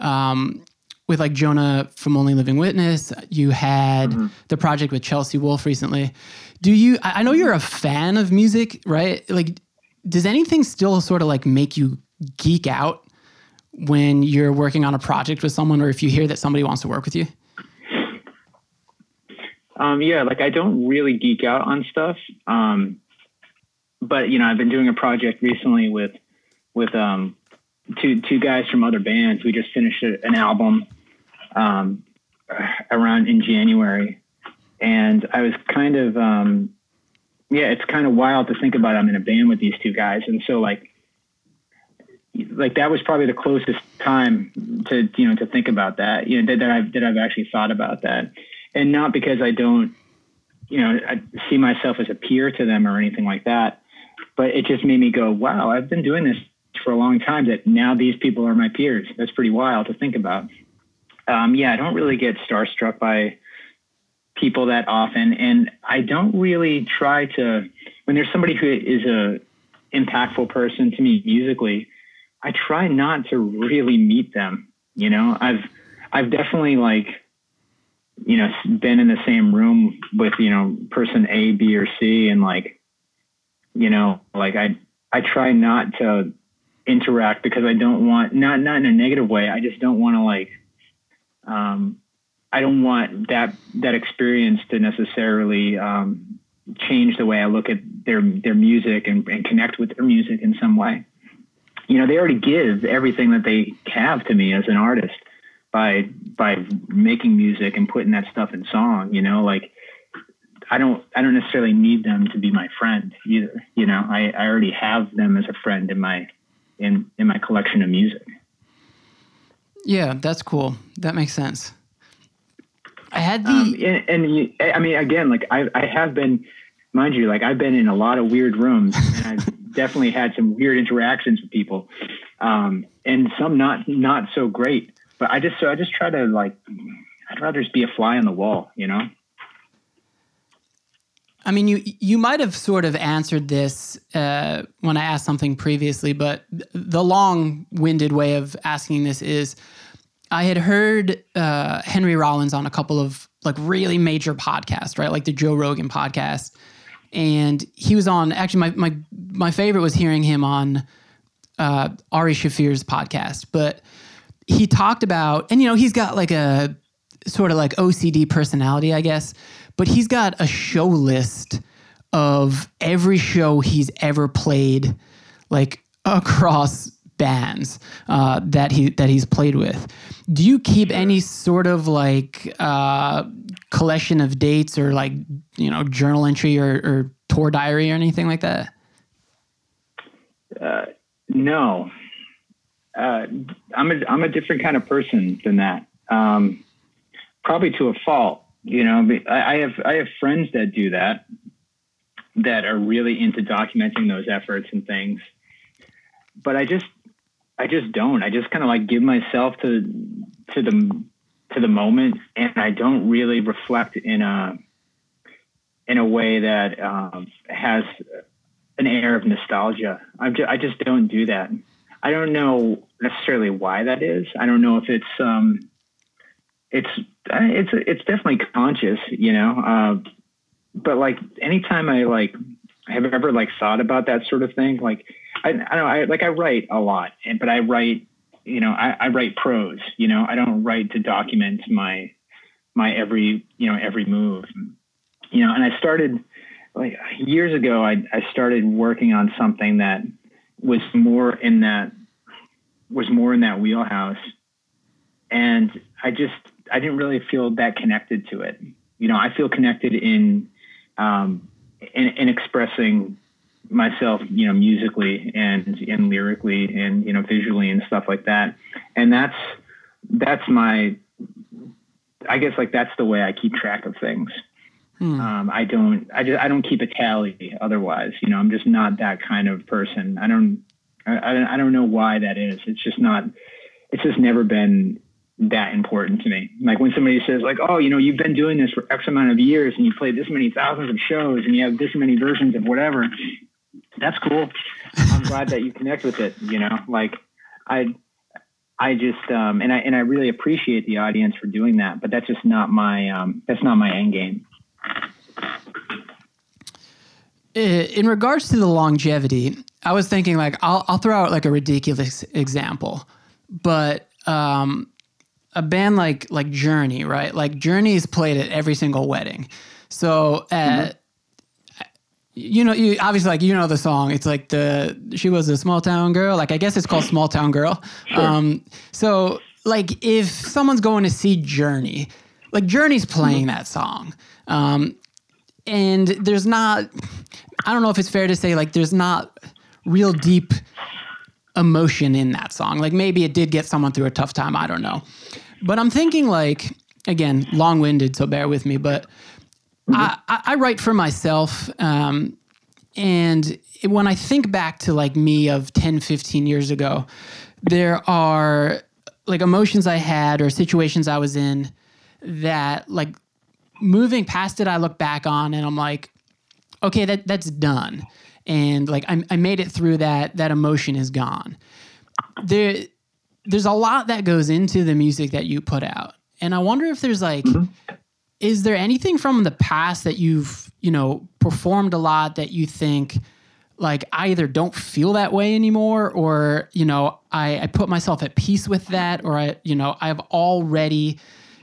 um, with like jonah from only living witness. You had mm-hmm. the project with chelsea wolfe recently. Do you i know you're a fan of music right? Like does anything still sort of like make you geek out when you're working on a project with someone or if you hear that somebody wants to work with you? Um, yeah, like I don't really geek out on stuff. Um, but you know, I've been doing a project recently with with um, two two guys from other bands. We just finished an album um, around in January, and I was kind of um, yeah, it's kind of wild to think about. I'm in a band with these two guys, and so like like that was probably the closest time to you know to think about that you know that, that I've that I've actually thought about that. And not because I don't you know I see myself as a peer to them or anything like that but it just made me go wow I've been doing this for a long time that now these people are my peers. That's pretty wild to think about. Um, yeah I don't really get starstruck by people that often and I don't really try to when there's somebody who is a impactful person to me musically I try not to really meet them. You know, I've I've definitely like you know been in the same room with you know person A, B, or C, and like you know like I I try not to interact because I don't want not not in a negative way. I just don't want to like um I don't want that that experience to necessarily um, change the way I look at their their music and, and connect with their music in some way you know, they already give everything that they have to me as an artist by by making music and putting that stuff in song. You know, like I don't I don't necessarily need them to be my friend either. You know, I, I already have them as a friend in my in in my collection of music. Yeah, that's cool. That makes sense. I had the um, and, and you, I mean again, like I I have been, mind you, like I've been in a lot of weird rooms and I've definitely had some weird interactions with people, um, and some not not so great. But I just so I just try to like I'd rather just be a fly on the wall, you know. I mean, you you might have sort of answered this uh, when I asked something previously, but the long-winded way of asking this is, I had heard uh, Henry Rollins on a couple of like really major podcasts, right, like the Joe Rogan podcast, and he was on. Actually, my my my favorite was hearing him on uh, Ari Shaffir's podcast, but he talked about, and you know, he's got like a sort of like OCD personality, I guess. but he's got a show list of every show he's ever played, like across bands uh, that he that he's played with. Do you keep any sort of like uh, collection of dates or like you know journal entry or, or tour diary or anything like that? Uh, no, uh, I'm a I'm a different kind of person than that. Um, probably to a fault. You know, I, I have I have friends that do that, that are really into documenting those efforts and things. But I just I just don't. I just kind of like give myself to to the to the moment, and I don't really reflect in a in a way that um, has an air of nostalgia. i just, I just don't do that. I don't know necessarily why that is. I don't know if it's um, it's it's it's definitely conscious, you know. Uh, but like anytime I like have ever like thought about that sort of thing, like I, I don't know, I like I write a lot, but I write, you know, I, I write prose. You know, I don't write to document my my every you know every move. You know, and I started like years ago. I I started working on something that was more in that was more in that wheelhouse, and I just I didn't really feel that connected to it. You know, I feel connected in um, in, in expressing myself, you know, musically and and lyrically and you know visually and stuff like that. And that's that's my, I guess like that's the way I keep track of things. Hmm. Um, I don't, I just, I don't keep a tally. Otherwise, you know, I'm just not that kind of person. I don't, I, I don't know why that is. It's just not. It's just never been that important to me. Like when somebody says like, oh, you know, you've been doing this for X amount of years and you played this many thousands of shows and you have this many versions of whatever that's cool. I'm glad that you connect with it. You know, like I, I just um, and I and I really appreciate the audience for doing that. But that's just not my um, that's not my end game. In regards to the longevity, I was thinking like I'll I'll throw out like a ridiculous example, but um, a band like like Journey, right? Like Journey's played at every single wedding. So at, mm-hmm you know, you obviously like you know the song. It's like the she was a small town girl. Like I guess it's called Small Town Girl. Sure. Um, so like if someone's going to see Journey, like Journey's playing mm-hmm. that song, um, and there's not. I don't know if it's fair to say like there's not real deep emotion in that song. Like maybe it did get someone through a tough time. I don't know, but I'm thinking like again long winded, so bear with me, but I, I, write for myself. Um, and when I think back to like me of 10, 15 years ago, there are like emotions I had or situations I was in that like moving past it, I look back on and I'm like, okay, that that's done. And like I, I made it through that, that emotion is gone. There, there's a lot that goes into the music that you put out. And I wonder if there's like, mm-hmm is there anything from the past that you've you know performed a lot that you think like I either don't feel that way anymore or you know I, I put myself at peace with that or I you know I've already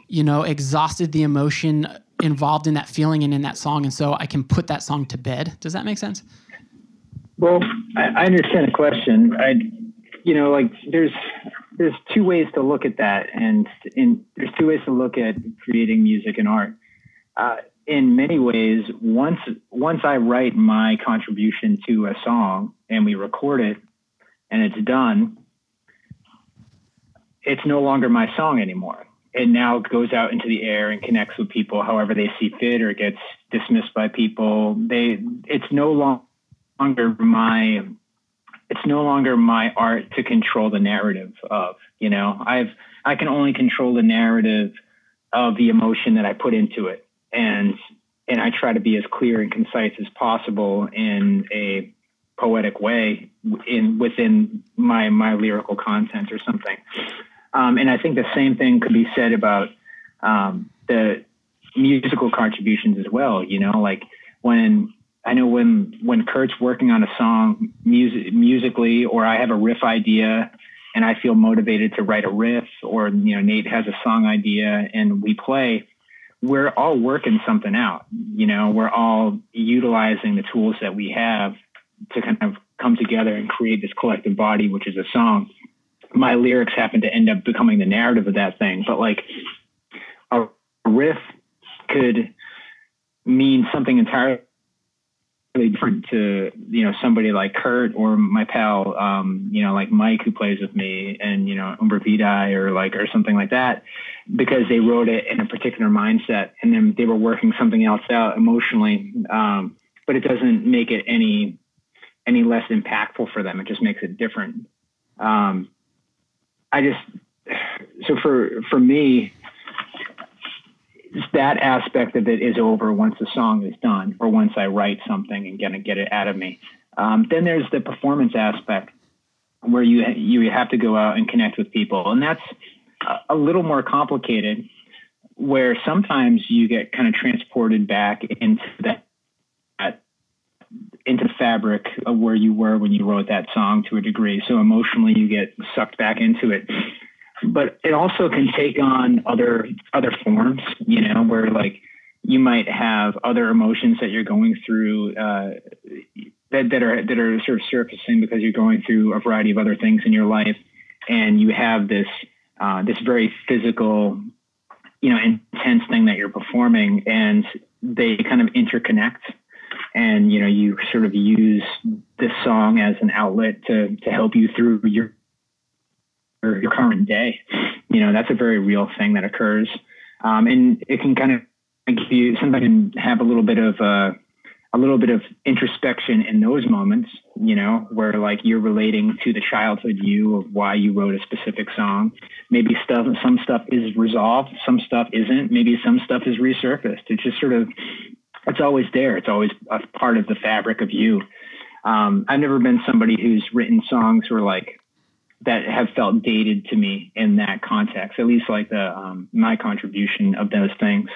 you know exhausted the emotion involved in that feeling and in that song and so I can put that song to bed. Does that make sense? Well I, I understand the question. I you know like there's there's two ways to look at that, and in, there's two ways to look at creating music and art. Uh, in many ways, once once I write my contribution to a song and we record it, and it's done, it's no longer my song anymore. It now goes out into the air and connects with people however they see fit, or gets dismissed by people. They it's no longer my it's no longer my art to control the narrative of you know? I've i can only control the narrative of the emotion that i put into it. And and i try to be as clear and concise as possible in a poetic way in within my my lyrical content or something. Um, and i think the same thing could be said about um, the musical contributions as well you know? Like when I know when when Kurt's working on a song music, musically, or I have a riff idea and I feel motivated to write a riff, or you know Nate has a song idea and we play. we're all working something out. You know, we're all utilizing the tools that we have to kind of come together and create this collective body, which is a song. My lyrics happen to end up becoming the narrative of that thing, but like a riff could mean something entirely different to you know somebody like Kurt or my pal um, you know like Mike who plays with me and you know Umbra or like or something like that because they wrote it in a particular mindset and then they were working something else out emotionally um, but it doesn't make it any any less impactful for them. It just makes it different. Um, I just so for for me that aspect of it is over once the song is done or once I write something and gonna get it out of me. Um, then there's the performance aspect where you you have to go out and connect with people, and that's a little more complicated. Where sometimes you get kind of transported back into that, that into the fabric of where you were when you wrote that song to a degree. So emotionally, you get sucked back into it but it also can take on other other forms you know where like you might have other emotions that you're going through uh, that, that are that are sort of surfacing because you're going through a variety of other things in your life. And you have this uh, this very physical you know intense thing that you're performing and they kind of interconnect. And you know you sort of use this song as an outlet to to help you through your your, current day. You know, that's a very real thing that occurs. Um, and it can kind of give you, sometimes can have a little bit of, uh, a little bit of introspection in those moments, you know, where like you're relating to the childhood you of why you wrote a specific song. Maybe stuff, some stuff is resolved, some stuff isn't. Maybe some stuff is resurfaced. It's just sort of, it's always there. It's always a part of the fabric of you. Um, I've never been somebody who's written songs where like that have felt dated to me in that context, at least like the um, my contribution of those things.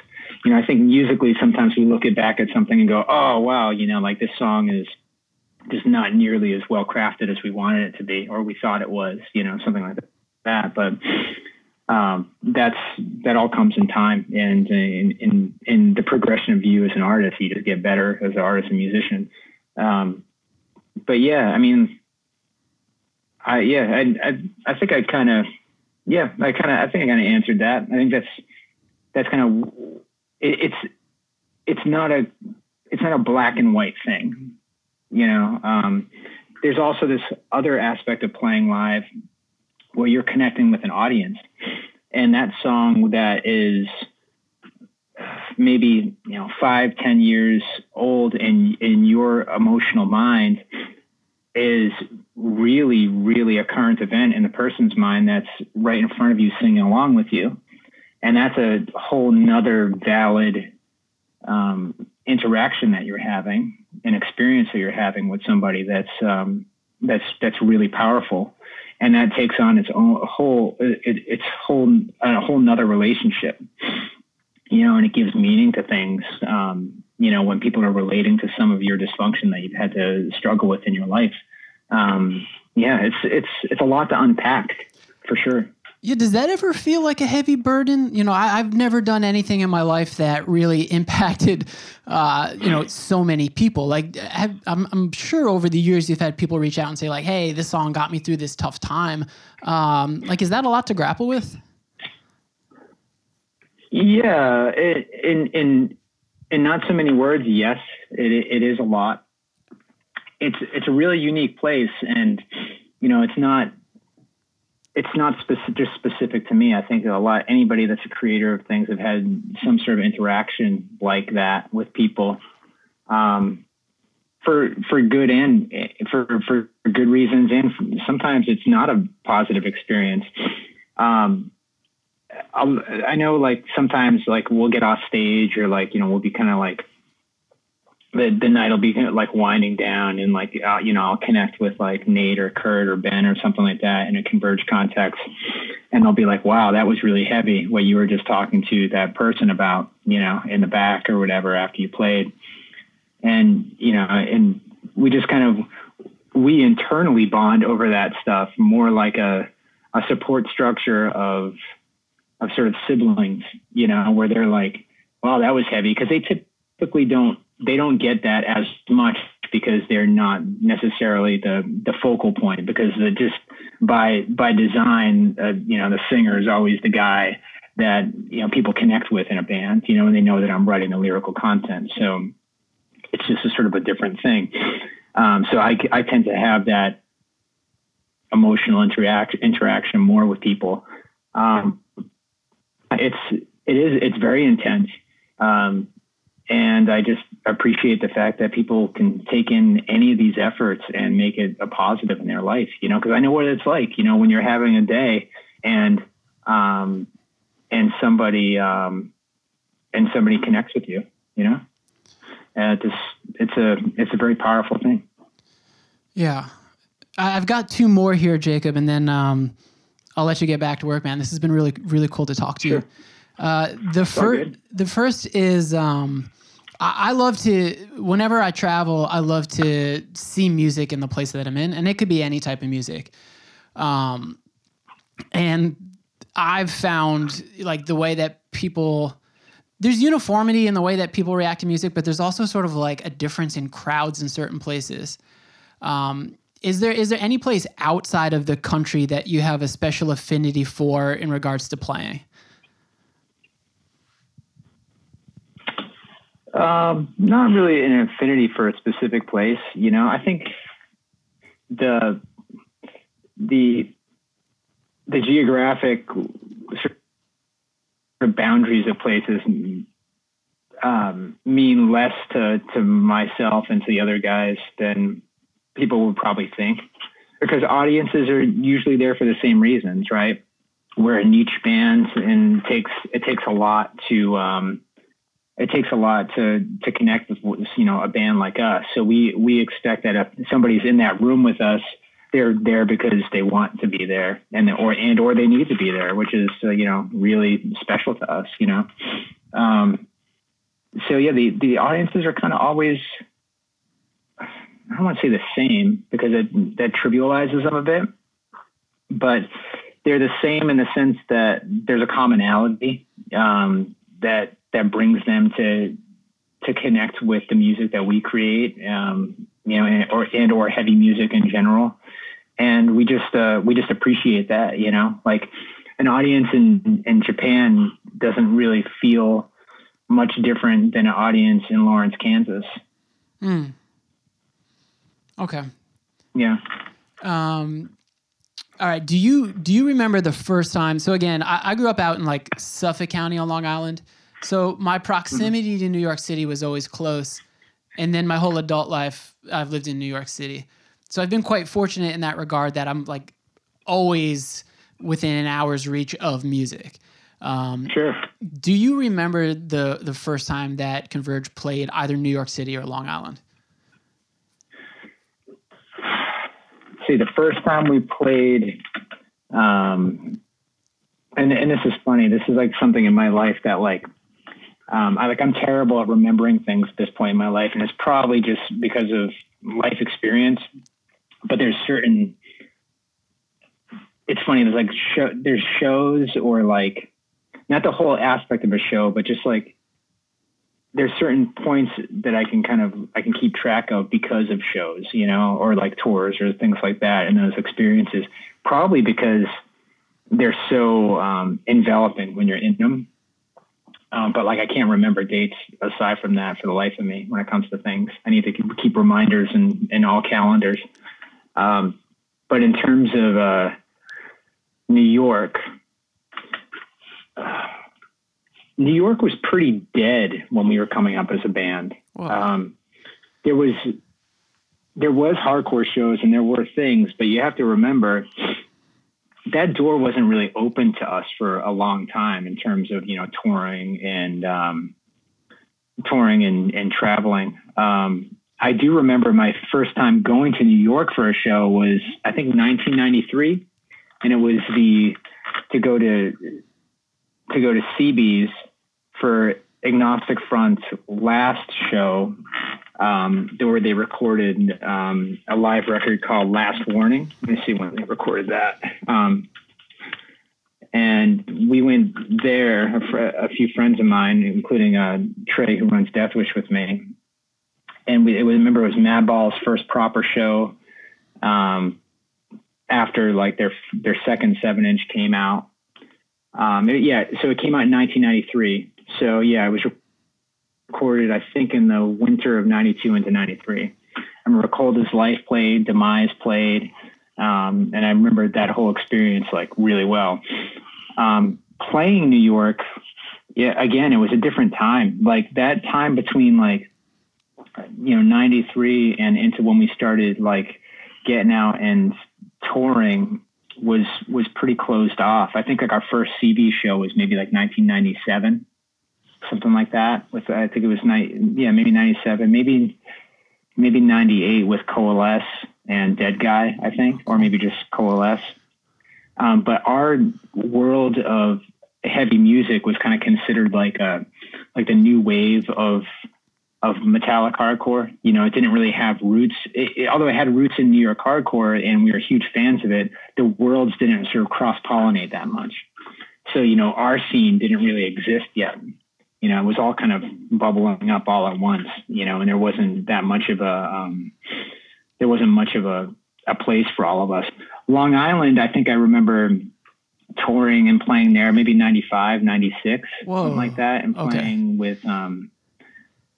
You know, I think musically sometimes we look at back at something and go, oh wow, you know, like this song is just not nearly as well crafted as we wanted it to be or we thought it was, you know, something like that. But um, that's that all comes in time and in, in in the progression of you as an artist, you just get better as an artist and musician. Um, but yeah, I mean, I yeah, I I, I think I kind of yeah, I kind of I think I kind of answered that. I think that's that's kind of it, it's it's not a it's not a black and white thing, you know. Um, there's also this other aspect of playing live where you're connecting with an audience, and that song that is maybe you know five ten years old in in your emotional mind is really, really a current event in the person's mind that's right in front of you singing along with you. And that's a whole nother valid um, interaction that you're having, an experience that you're having with somebody that's um, that's that's really powerful, and that takes on its own whole it, its whole a whole nother relationship, you know, and it gives meaning to things. Um, you know, when people are relating to some of your dysfunction that you've had to struggle with in your life um, yeah, it's it's it's a lot to unpack for sure. Yeah, does that ever feel like a heavy burden? You know, I, have never done anything in my life that really impacted, uh, you know, so many people. Like, have, I'm, I'm sure over the years you've had people reach out and say, like, "Hey, this song got me through this tough time." Um, like, is that a lot to grapple with? Yeah, it, in in in not so many words, yes, it it is a lot it's it's a really unique place, and you know, it's not it's not specific, just specific to me. I think a lot anybody that's a creator of things have had some sort of interaction like that with people, um, for for good and for for good reasons, and sometimes it's not a positive experience. Um, I'll, I know, like sometimes, like we'll get off stage, or like you know, we'll be kind of like the, the night will be like winding down and like uh, you know I'll connect with like Nate or Kurt or Ben or something like that in a Converge context, and they'll be like, "Wow, that was really heavy." What you were just talking to that person about, you know, in the back or whatever after you played, and you know, and we just kind of we internally bond over that stuff more like a a support structure of of sort of siblings, you know, where they're like wow, that was heavy because they typically don't they don't get that as much because they're not necessarily the the focal point because the just by by design, uh, you know, the singer is always the guy that you know people connect with in a band, you know, and they know that I'm writing the lyrical content. So it's just a sort of a different thing. Um, so I, I tend to have that emotional interact interaction more with people. Um, it's it is it's very intense, um, and I just appreciate the fact that people can take in any of these efforts and make it a positive in their life. You know, because I know what it's like. You know, when you're having a day and um, and somebody um, and somebody connects with you. You know, and it's it's a it's a very powerful thing. Yeah, I've got two more here, Jacob, and then um, I'll let you get back to work, man. This has been really really cool to talk to Sure. you. Uh, the first the first is um, I, I love to whenever I travel, I love to see music in the place that I'm in, and it could be any type of music. Um, and I've found like the way that people there's uniformity in the way that people react to music, but there's also sort of like a difference in crowds in certain places. Um, is there is there any place outside of the country that you have a special affinity for in regards to playing? Um, not really an affinity for a specific place. You know, I think the the the geographic sort of boundaries of places um, mean less to to myself and to the other guys than people would probably think, because audiences are usually there for the same reasons, right? We're a niche band, and it takes it takes a lot to um, it takes a lot to to connect with you know a band like us. So we we expect that if somebody's in that room with us, they're there because they want to be there, and or and or they need to be there, which is uh, you know really special to us. You know, um, so yeah, the the audiences are kind of always. I don't want to say the same because it, that trivializes them a bit, but they're the same in the sense that there's a commonality um, that that brings them to to connect with the music that we create, um, you know, and, or and or heavy music in general. And we just uh, we just appreciate that, you know, like an audience in in Japan doesn't really feel much different than an audience in Lawrence, Kansas. Mm. Okay. Yeah. Um, all right. Do you do you remember the first time? So again, I, I grew up out in like Suffolk County on Long Island. So my proximity to New York City was always close, and then my whole adult life I've lived in New York City. So I've been quite fortunate in that regard that I'm like always within an hour's reach of music. Um, Sure. do you remember the the first time that Converge played either New York City or Long Island? See the first time we played um and and this is funny this is like something in my life that like um I like I'm terrible at remembering things at this point in my life and it's probably just because of life experience but there's certain it's funny there's like show, there's shows or like not the whole aspect of a show but just like there's certain points that I can kind of I can keep track of because of shows, you know, or like tours or things like that, and those experiences. Probably because they're so um, enveloping when you're in them. Um, but like I can't remember dates aside from that for the life of me when it comes to things. I need to keep, reminders in, in all calendars. Um, but in terms of uh, New York. Uh, New York was pretty dead when we were coming up as a band. Wow. Um, there was there was hardcore shows and there were things, but you have to remember that door wasn't really open to us for a long time in terms of you know touring and um, touring and, and traveling. Um, I do remember my first time going to New York for a show was I think 1993, and it was the to go to to go to CB's for Agnostic Front's last show, um, where they recorded um, a live record called Last Warning. Let me see when they recorded that. Um, and we went there. A, fr- a few friends of mine, including uh, Tre, who runs Deathwish with me, and we it was, remember it was Madball's first proper show. Um, after like their their second seven inch came out. Um, it, yeah, so it came out in 1993. So yeah, it was recorded I think in the winter of '92 into '93. I remember Cold as Life played, Demise played, um, and I remember that whole experience like really well. Um, playing New York, yeah, again, it was a different time. Like that time between like you know '93 and into when we started like getting out and touring was was pretty closed off. I think like our first CB show was maybe like 1997, something like that. With I think it was yeah, maybe 97, maybe maybe 98 with Coalesce and Dead Guy, I think, or maybe just Coalesce. Um, but our world of heavy music was kind of considered like a like the new wave of of metallic hardcore. You know, it didn't really have roots. It, it, although it had roots in New York hardcore, and we were huge fans of it, the worlds didn't sort of cross pollinate that much. So you know, our scene didn't really exist yet. You know, it was all kind of bubbling up all at once. You know, and there wasn't that much of a um, there wasn't much of a a place for all of us. Long Island, I think I remember touring and playing there, maybe 95, 96, Whoa. something like that, and Okay. playing with um,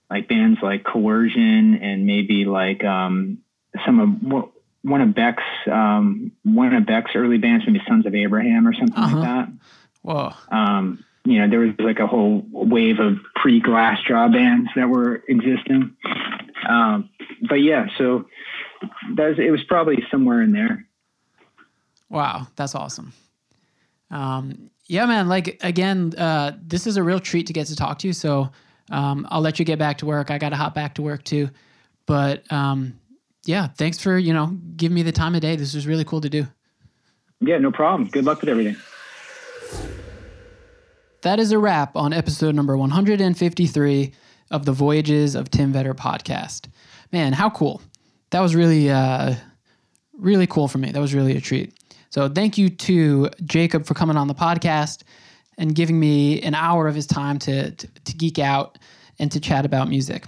like bands like Coercion and maybe like um, some of one of Beck's um, one of Beck's early bands, maybe Sons of Abraham or something Uh-huh. like that. Whoa. Um, you know, there was like a whole wave of pre-Glassjaw bands that were existing. Um, but yeah, so that's it was probably somewhere in there. Wow, that's awesome. Um, yeah, man. Like again, uh, this is a real treat to get to talk to you. So um, I'll let you get back to work. I got to hop back to work too. But um, yeah, thanks for you know giving me the time of day. This was really cool to do. Yeah, no problem. Good luck with everything. That is a wrap on episode number 153 of the Voyages of Tim Vetter podcast. Man, how cool. That was really, uh, really cool for me. That was really a treat. So thank you to Jacob for coming on the podcast and giving me an hour of his time to, to, to geek out and to chat about music.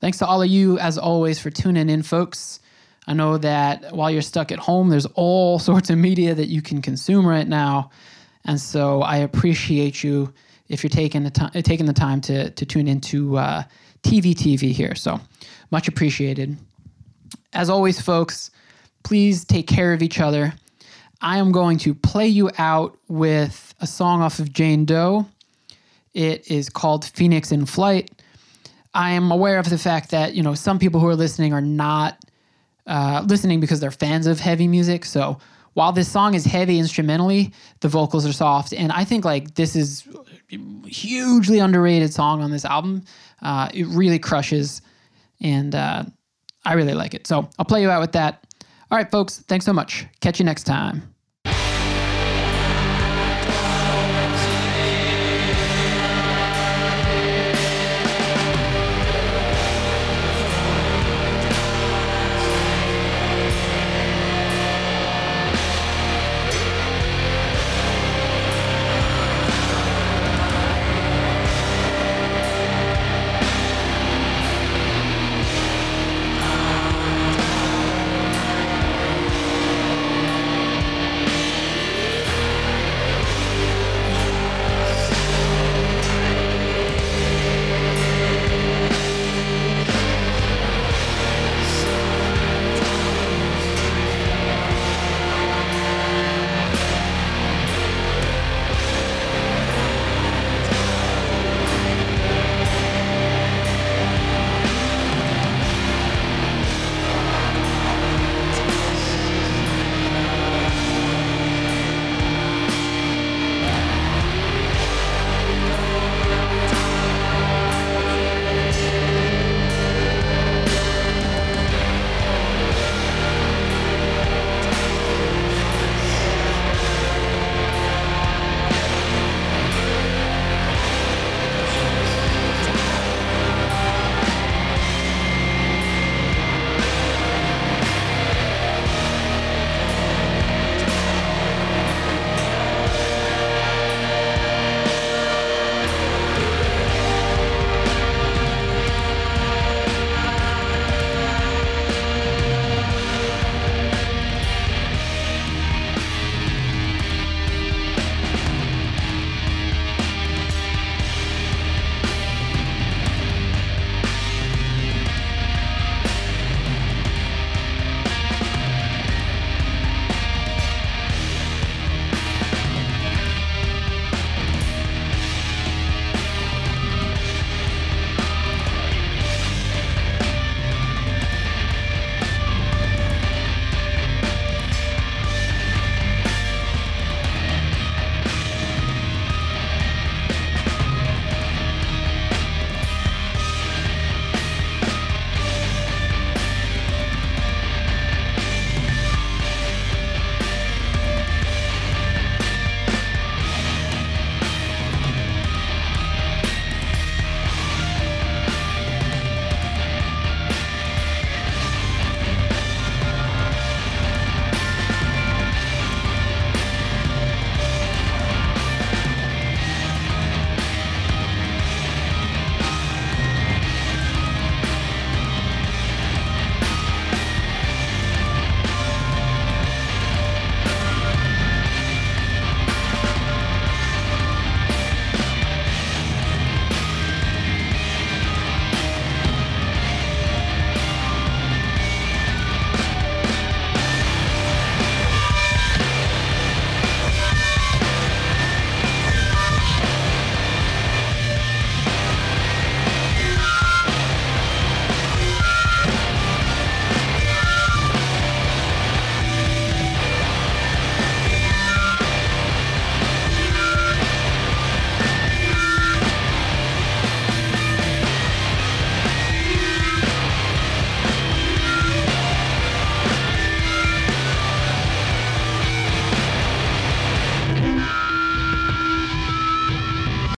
Thanks to all of you, as always, for tuning in, folks. I know that while you're stuck at home, there's all sorts of media that you can consume right now. And so I appreciate you if you're taking the time taking the time to to tune into uh, TV TV here. So much appreciated. As always, folks, please take care of each other. I am going to play you out with a song off of Jane Doe. It is called Phoenix in Flight. I am aware of the fact that you know some people who are listening are not uh, listening because they're fans of heavy music. So while this song is heavy instrumentally, the vocals are soft, and I think like this is hugely underrated song on this album. Uh, it really crushes, and uh, I really like it. So I'll play you out with that. All right, folks. Thanks so much. Catch you next time.